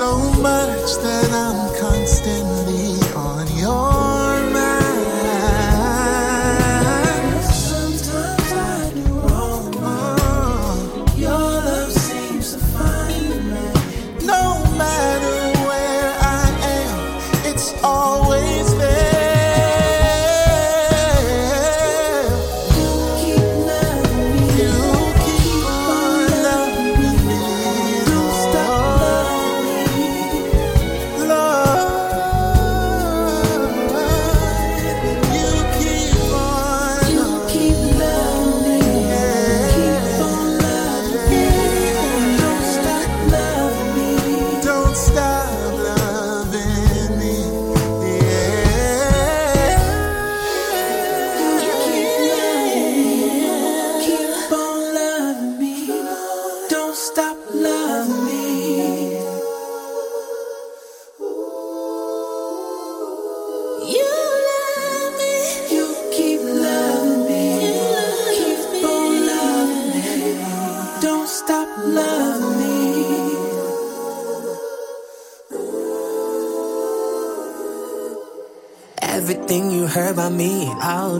so much that I'm constantly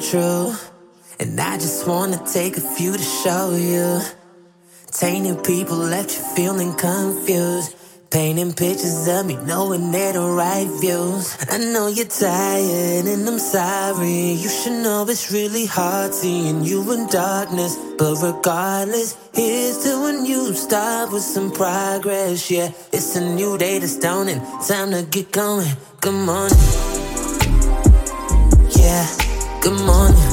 true. And I just wanna take a few to show you. Tainted people left you feeling confused. Painting pictures of me knowing they're the right views. I know you're tired and I'm sorry. You should know it's really hard seeing you in darkness. But regardless, here's to when you start with some progress. Yeah, it's a new day that's and Time to get going. Good morning. Good morning.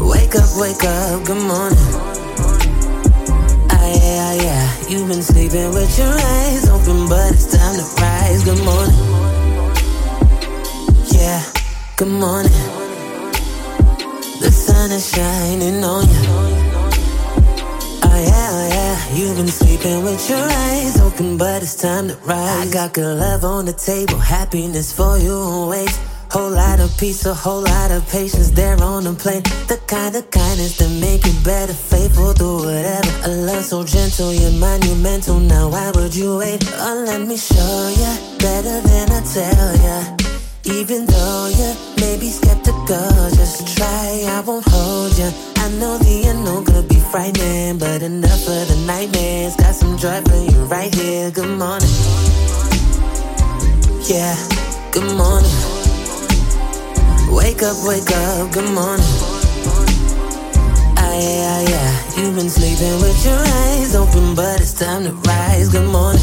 Wake up, wake up, good morning. Ah, yeah, ah, yeah. You've been sleeping with your eyes open, but it's time to rise. Good morning. Yeah, good morning. The sun is shining on you. Oh yeah, oh yeah. You've been sleeping with your eyes open, but it's time to rise. I got good love on the table, happiness for you always. Whole lot of peace, a whole lot of patience there on the plane. The kind of kindness that make you better, faithful through whatever. A love so gentle, you're monumental. Now why would you wait? Oh, let me show ya better than I tell ya. Even though you may be skeptical, just try. I won't hold ya. I know the unknown could be frightening, but enough of the nightmares. Got some joy for you right here. Good morning. Yeah, good morning. Wake up, wake up, good morning. Ah, yeah, ah, yeah. You've been sleeping with your eyes open, but it's time to rise. Good morning.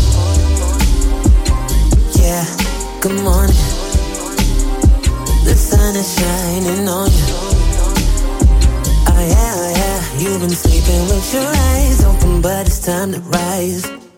Yeah, good morning. The sun is shining on you. Oh, yeah, oh, yeah. You've been sleeping with your eyes open, but it's time to rise.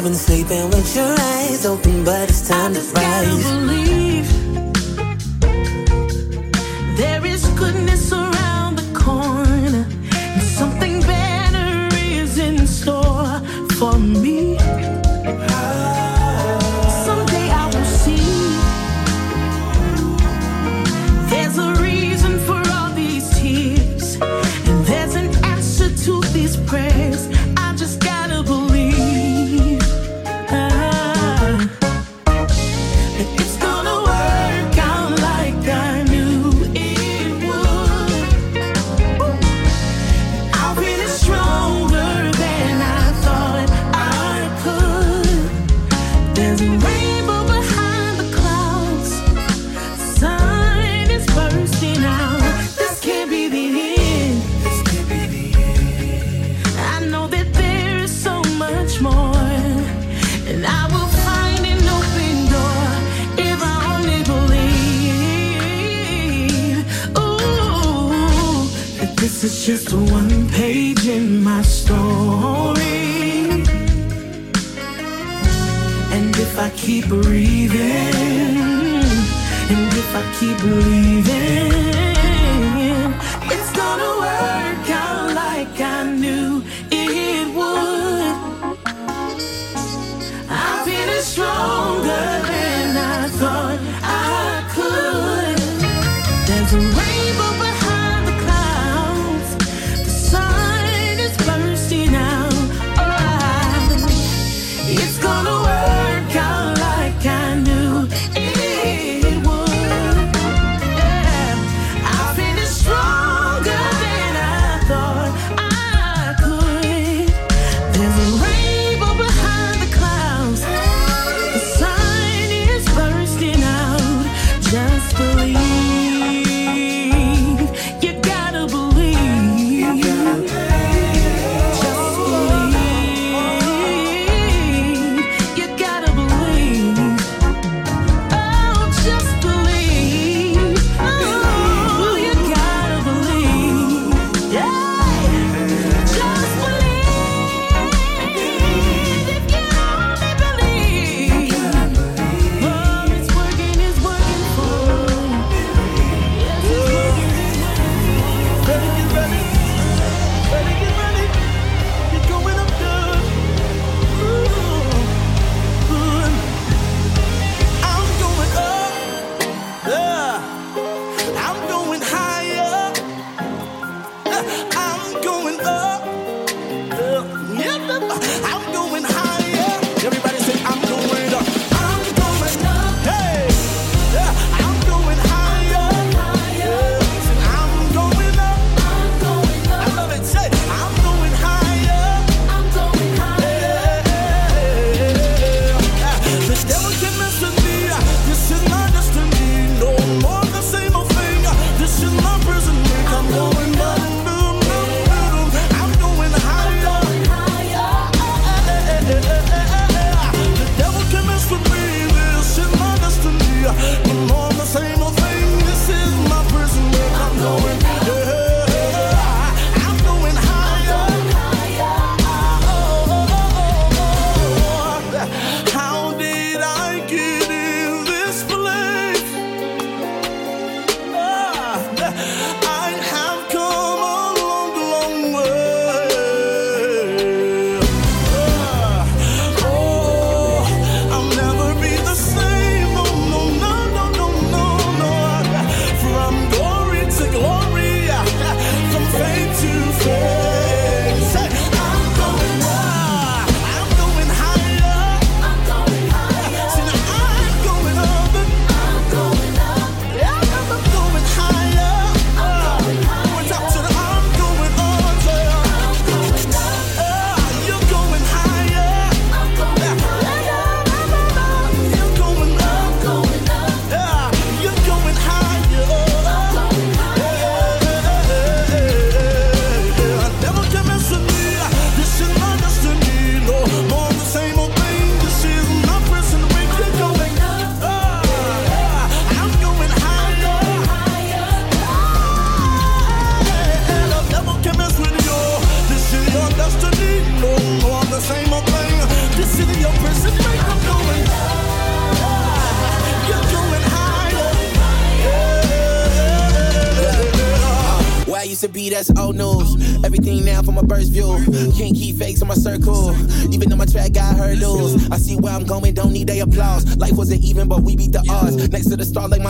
You've been sleeping with your eyes open, but it's time to rise. believe there is goodness around the corner, and something better is in store for me.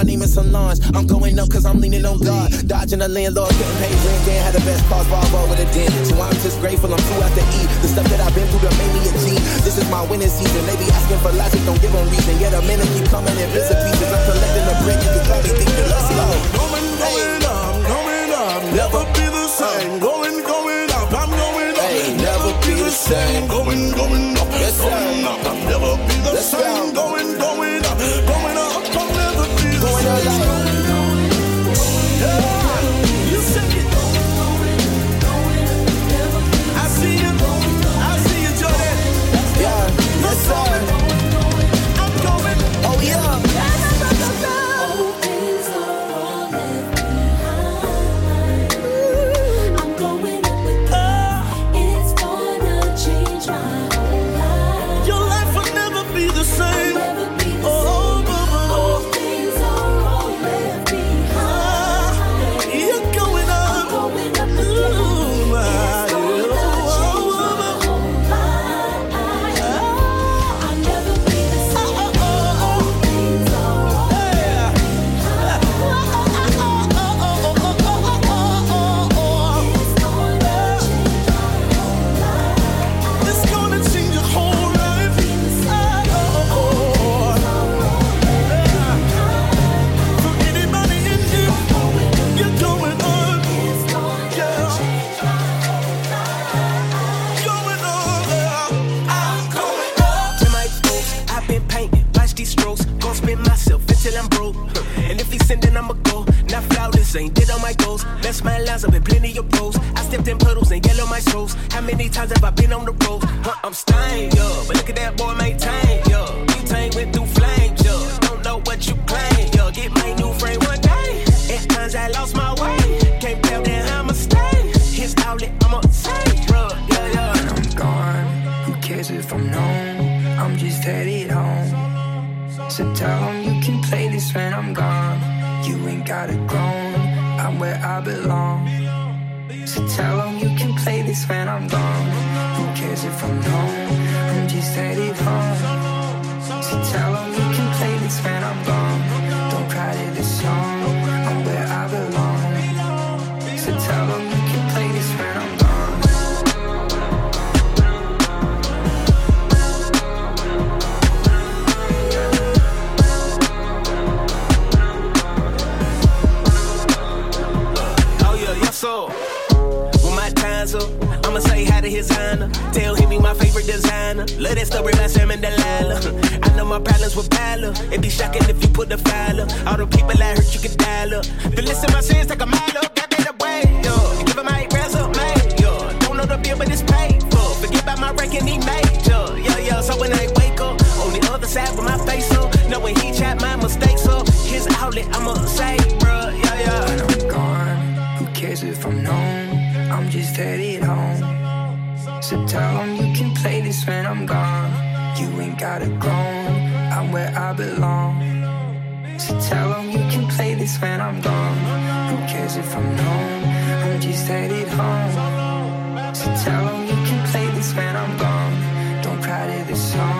My name is Solange. I'm going up cause I'm leaning on God. Dodging the landlord, getting paid rent. Can't have the best cars, Volvo with a dent. So I'm just grateful I'm too out to eat. The stuff that I've been through to make me a G. This is my winning season. They be asking for logic, don't give them reason. Yet a minute keep coming in bits and pieces. I'm collecting the brick, you can call me thinking, let's go. Going, going up, going up, never be the same. Going, going up, I'm going up. Never be the same. Going, going up, been on the Love that story about Sam and Delilah. I know my problems with Pilot. It'd be shocking if you put the file up. All the people I hurt, you could dial up. The list of my sins, take a mile up. That ain't the way, yo. Give my resume, yo. Don't know the bill, but it's paid for. Forget about my ranking, he major. Yeah, yeah, so when I wake up, on the other side with my face up. Knowing he chat my mistakes up. His outlet, I'ma say, bruh, yeah, yeah. Got. I'm where I belong. So tell 'em you can play this when I'm gone. Who cares if I'm known? I'm just headed home. So tell 'em you can play this when I'm gone. Don't cry to this song.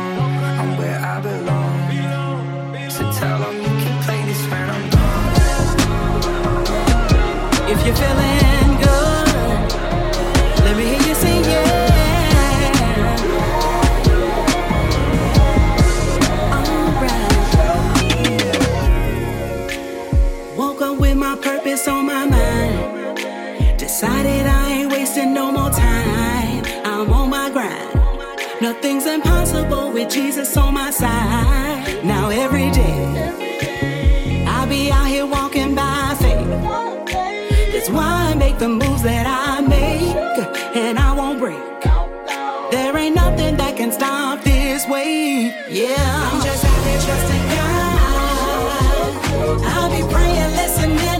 Nothing's impossible with Jesus on my side. Now every day, I'll be out here walking by faith. That's why I make the moves that I make, and I won't break. There ain't nothing that can stop this wave. Yeah, I'm just out here trusting God. I'll be praying, listening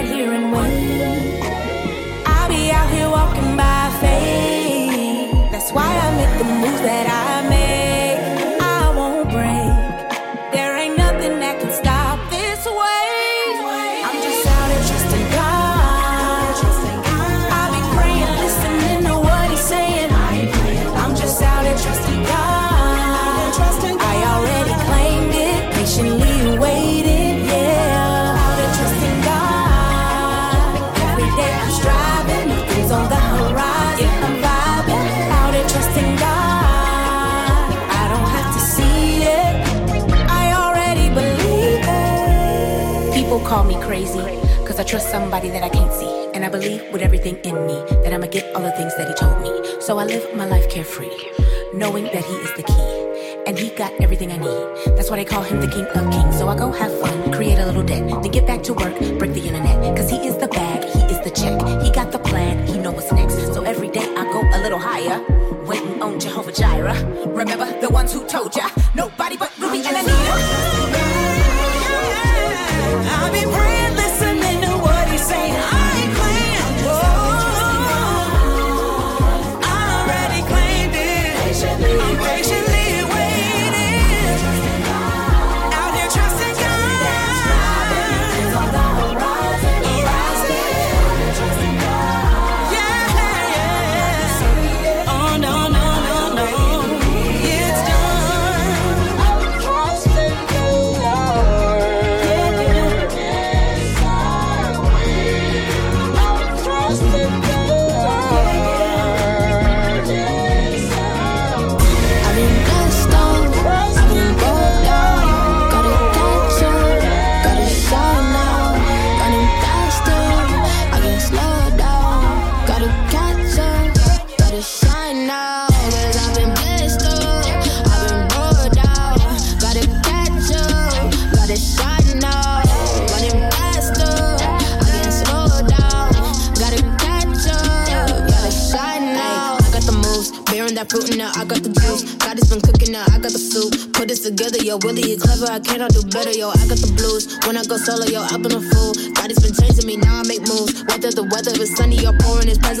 right here and wait. I'll be out here walking by faith. That's why I make the moves that I call me crazy, cause I trust somebody that I can't see. And I believe with everything in me that I'ma get all the things that he told me. So I live my life carefree, knowing that he is the key. And he got everything I need. That's why they call him the king of kings. So I go have fun, create a little debt, then get back to work, break the internet. Cause he is the bag, he is the check. He got the plan, he know what's next. So every day I go a little higher, waiting on Jehovah Jireh. Remember the ones who told ya, nobody but Ruby and Anita. I've been praying,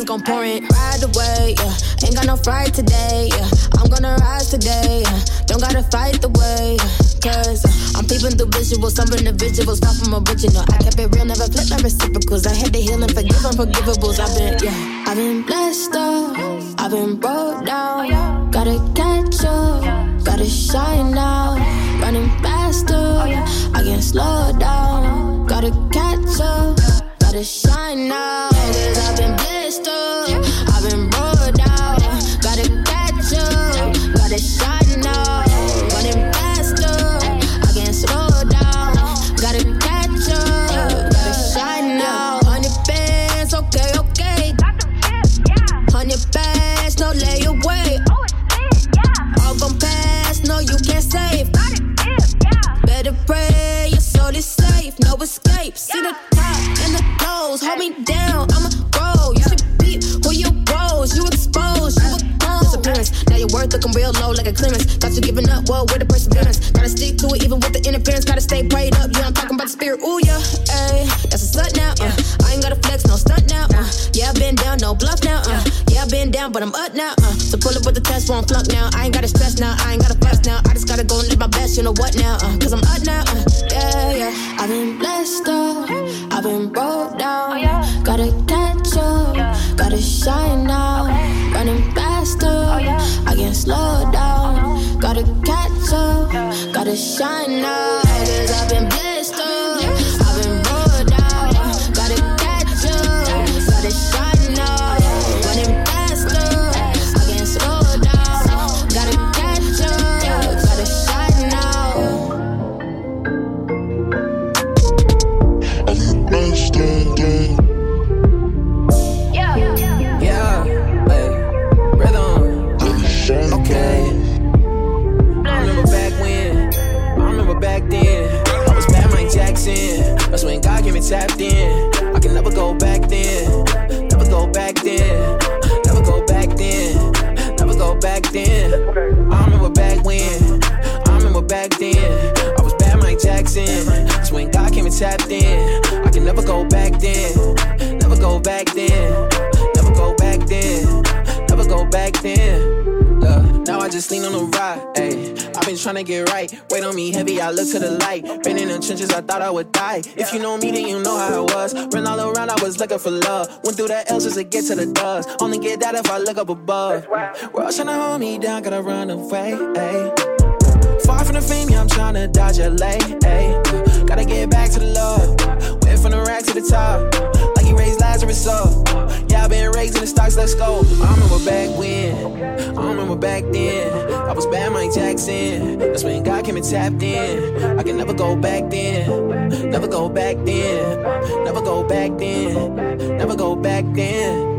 pouring, His presence gon' pour in. Ride away, yeah. Ain't got no fright today, yeah. I'm gonna rise today, yeah. Don't gotta fight the way. Cause uh, I'm peeping through visuals. Some individuals far from original. I kept it real, never flip my reciprocals. I had to heal and forgive unforgivables. I've been, yeah. I've been blessed up. I've been broke down. Gotta catch up. Gotta shine now. Running faster. I can't slow down. Gotta catch up. Gotta shine now. Lean on the rock, ayy. I've been trying to get right. Weight on me heavy, I look to the light. Been in the trenches, I thought I would die. If you know me, then you know how I was. Ran all around, I was looking for love. Went through the L's just to get to the does. Only get that if I look up above. World trying to hold me down, gotta run away, ayy. Far from the fame, yeah, I'm trying to dodge LA, ayy. Gotta get back to the love. Went from the rack to the top. Like he raised Lazarus up. Yeah, I've been raising the stocks, let's go. I remember back when. I remember back then. I was bad Mike Jackson. That's when God came and tapped in. I can never go back then. Never go back then. Never go back then. Never go back then.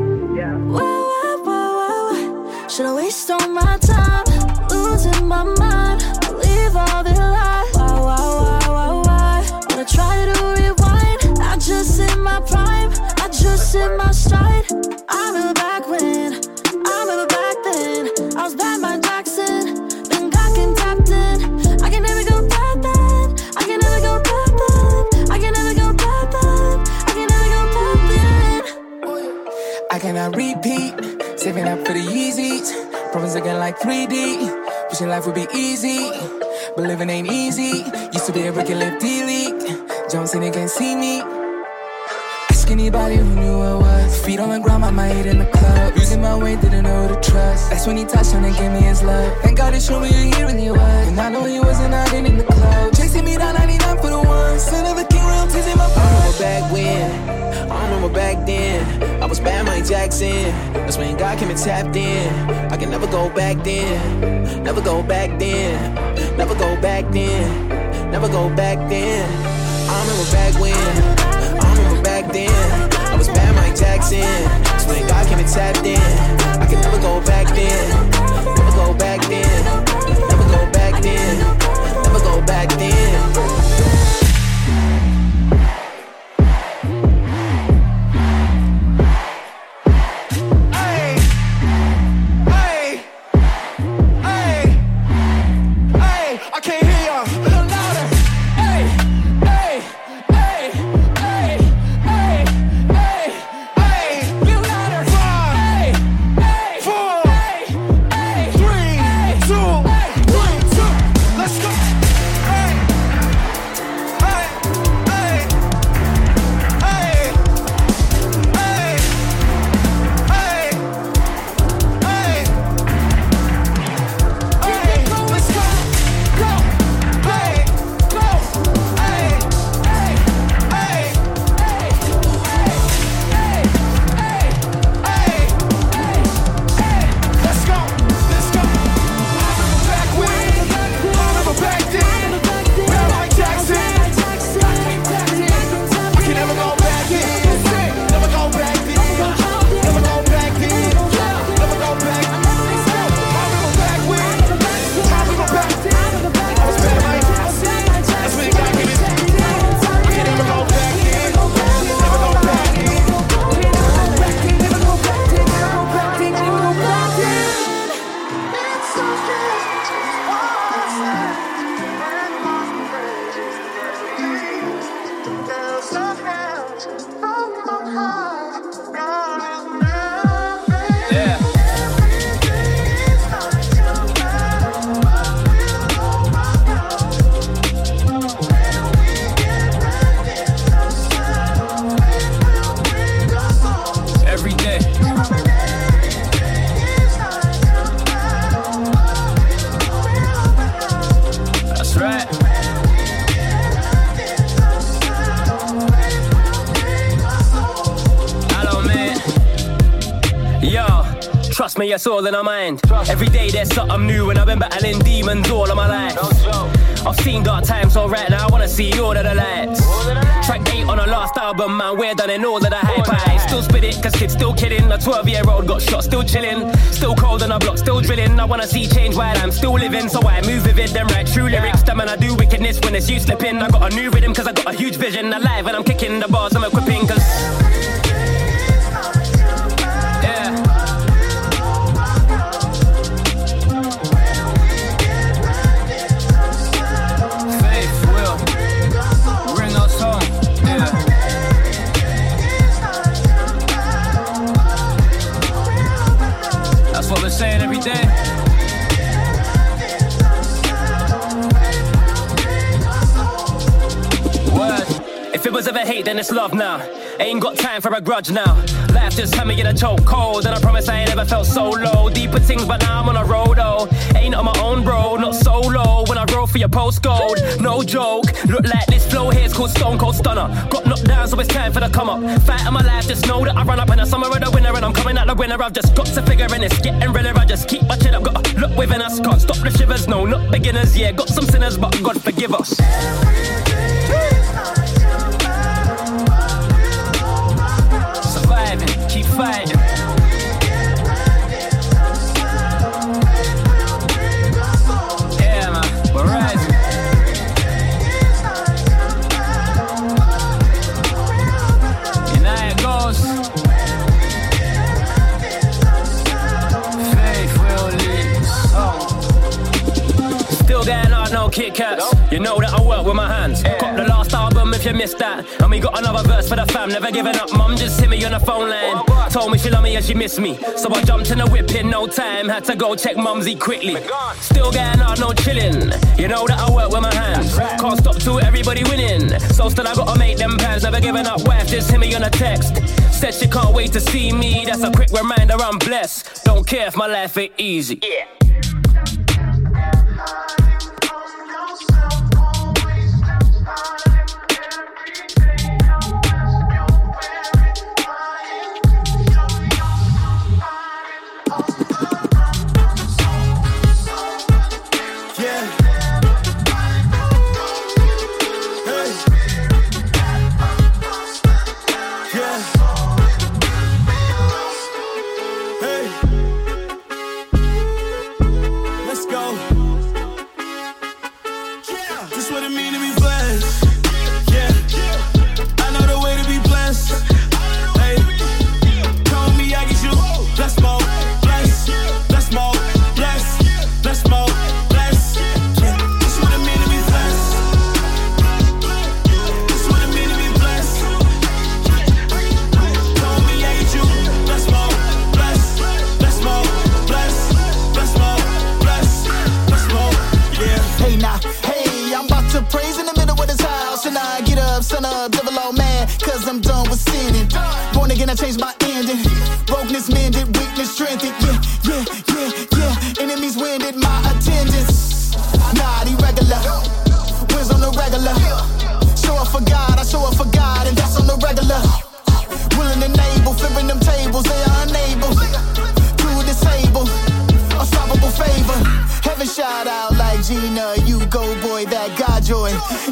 Why, why, why, why, Should I waste all my time? Losing my mind. Believe all the lies. Why, why, why, why? When I try to rewind, I just hit my hit my stride. I remember back when. I remember back then. I was bad Mike Jackson. Then God can tapped in. I can never go back then. I can never go back then. I can never go back then. I can never go back then. I cannot repeat. Saving up for the Yeezys. Problems looking like 3D. Wishing life would be easy. But living ain't easy. Used to be a D-League. Jones and they can't see me. Anybody who knew I was. Feet on the ground, my mind in the club. Losing my way, didn't know to trust. That's when he touched on and gave me his love. Thank God he showed me who he really was. And I know he wasn't out in the club. Chasing me down 99 for the one. Son of a king, real teasing my I remember back when. I remember back then. I was bad Mike Jackson. That's when God came and tapped in. I can never go back then. Never go back then. Never go back then. Never go back then. I remember back when. Back then. I was bad Mike Jackson. That's when God came and tapped in. I can never go back then. Never go back then. Never go back then. Never go back then. Trust me, it's all in our mind. Every day there's something new, and I've been battling demons all of my life. I've seen dark times, so right now I wanna see all of the lights. Track 8 on a last album, man, we're done in all of the hype. I still spit it, cause kids still kidding. A 12 year old got shot, still chilling. Still cold on a block, still drilling. I wanna see change while I'm still living. So I move with it, then write true lyrics. Them and I do wickedness when it's you slipping. I got a new rhythm, cause I got a huge vision. Alive and I'm kicking the bars, I'm equipping, cause. Was ever hate, then it's love now. Ain't got time for a grudge now. Life just had me in a choke cold, and I promise I ain't ever felt so low. Deeper things, but now I'm on a road, oh. Ain't on my own, bro, not solo. When I roll for your postcode, no joke. Look like this flow here's called Stone Cold Stunner. Got knocked down, so it's time for the come up. Fight of my life, just know that I run up in the summer of the winner, and I'm coming out the winner. I've just got to figure in it's getting realer. I just keep my chin up, got to look within us, can't stop the shivers. No, not beginners, yeah. Got some sinners, but God forgive us. Yeah, man, we're. Still hard, no Kit Kats. You know that I work with my hands. Got the if you missed that. And we got another verse for the fam. Never giving up, mum. Just hit me on the phone line. Told me she love me and she missed me. So I jumped in the whip in no time. Had to go check mumsy quickly. Still getting out, no chilling. You know that I work with my hands. Can't stop till everybody winning. So still I gotta make them plans. Never giving up, wife. Just hit me on a text. Said she can't wait to see me. That's a quick reminder I'm blessed. Don't care if my life ain't easy. Yeah.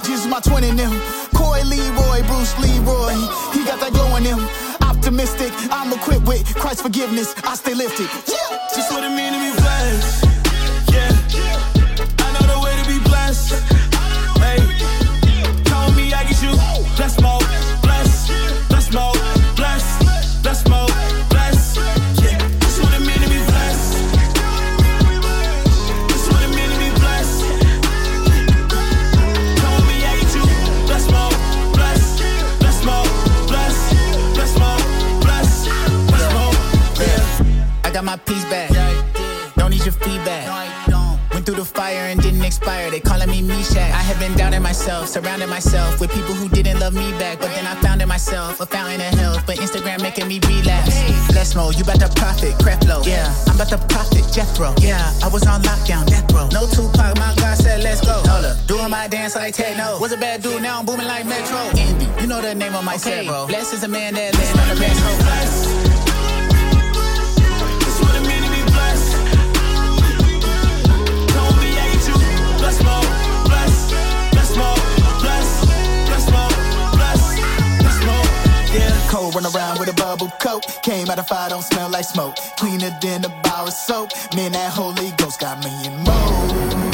Jiz my twin in him. Coy Leroy, Bruce Leroy. He got that glow in him. Optimistic, I'm equipped with Christ's forgiveness. I stay lifted. Yeah. Just what it mean to me, flesh. my peace back. Don't need your feedback. Went through the fire and didn't expire. They calling me Meshach. I have been doubting myself, surrounded myself with people who didn't love me back. But then I found in myself a fountain of health. But Instagram making me relapse. Bless mode, you about to profit, Creflo. Yeah, I'm about to profit, Jethro. Yeah, I was on lockdown, death row. No Tupac, my God said let's go. Hold up, doing my dance like techno. Was a bad dude, now I'm booming like Metro. Andy, you know the name of my okay. set, bro. Bless is a man that lives on the best. Run around with a bubble coat. Came out of fire, don't smell like smoke. Cleaner than a bar of soap. Man, that Holy Ghost got me in mode.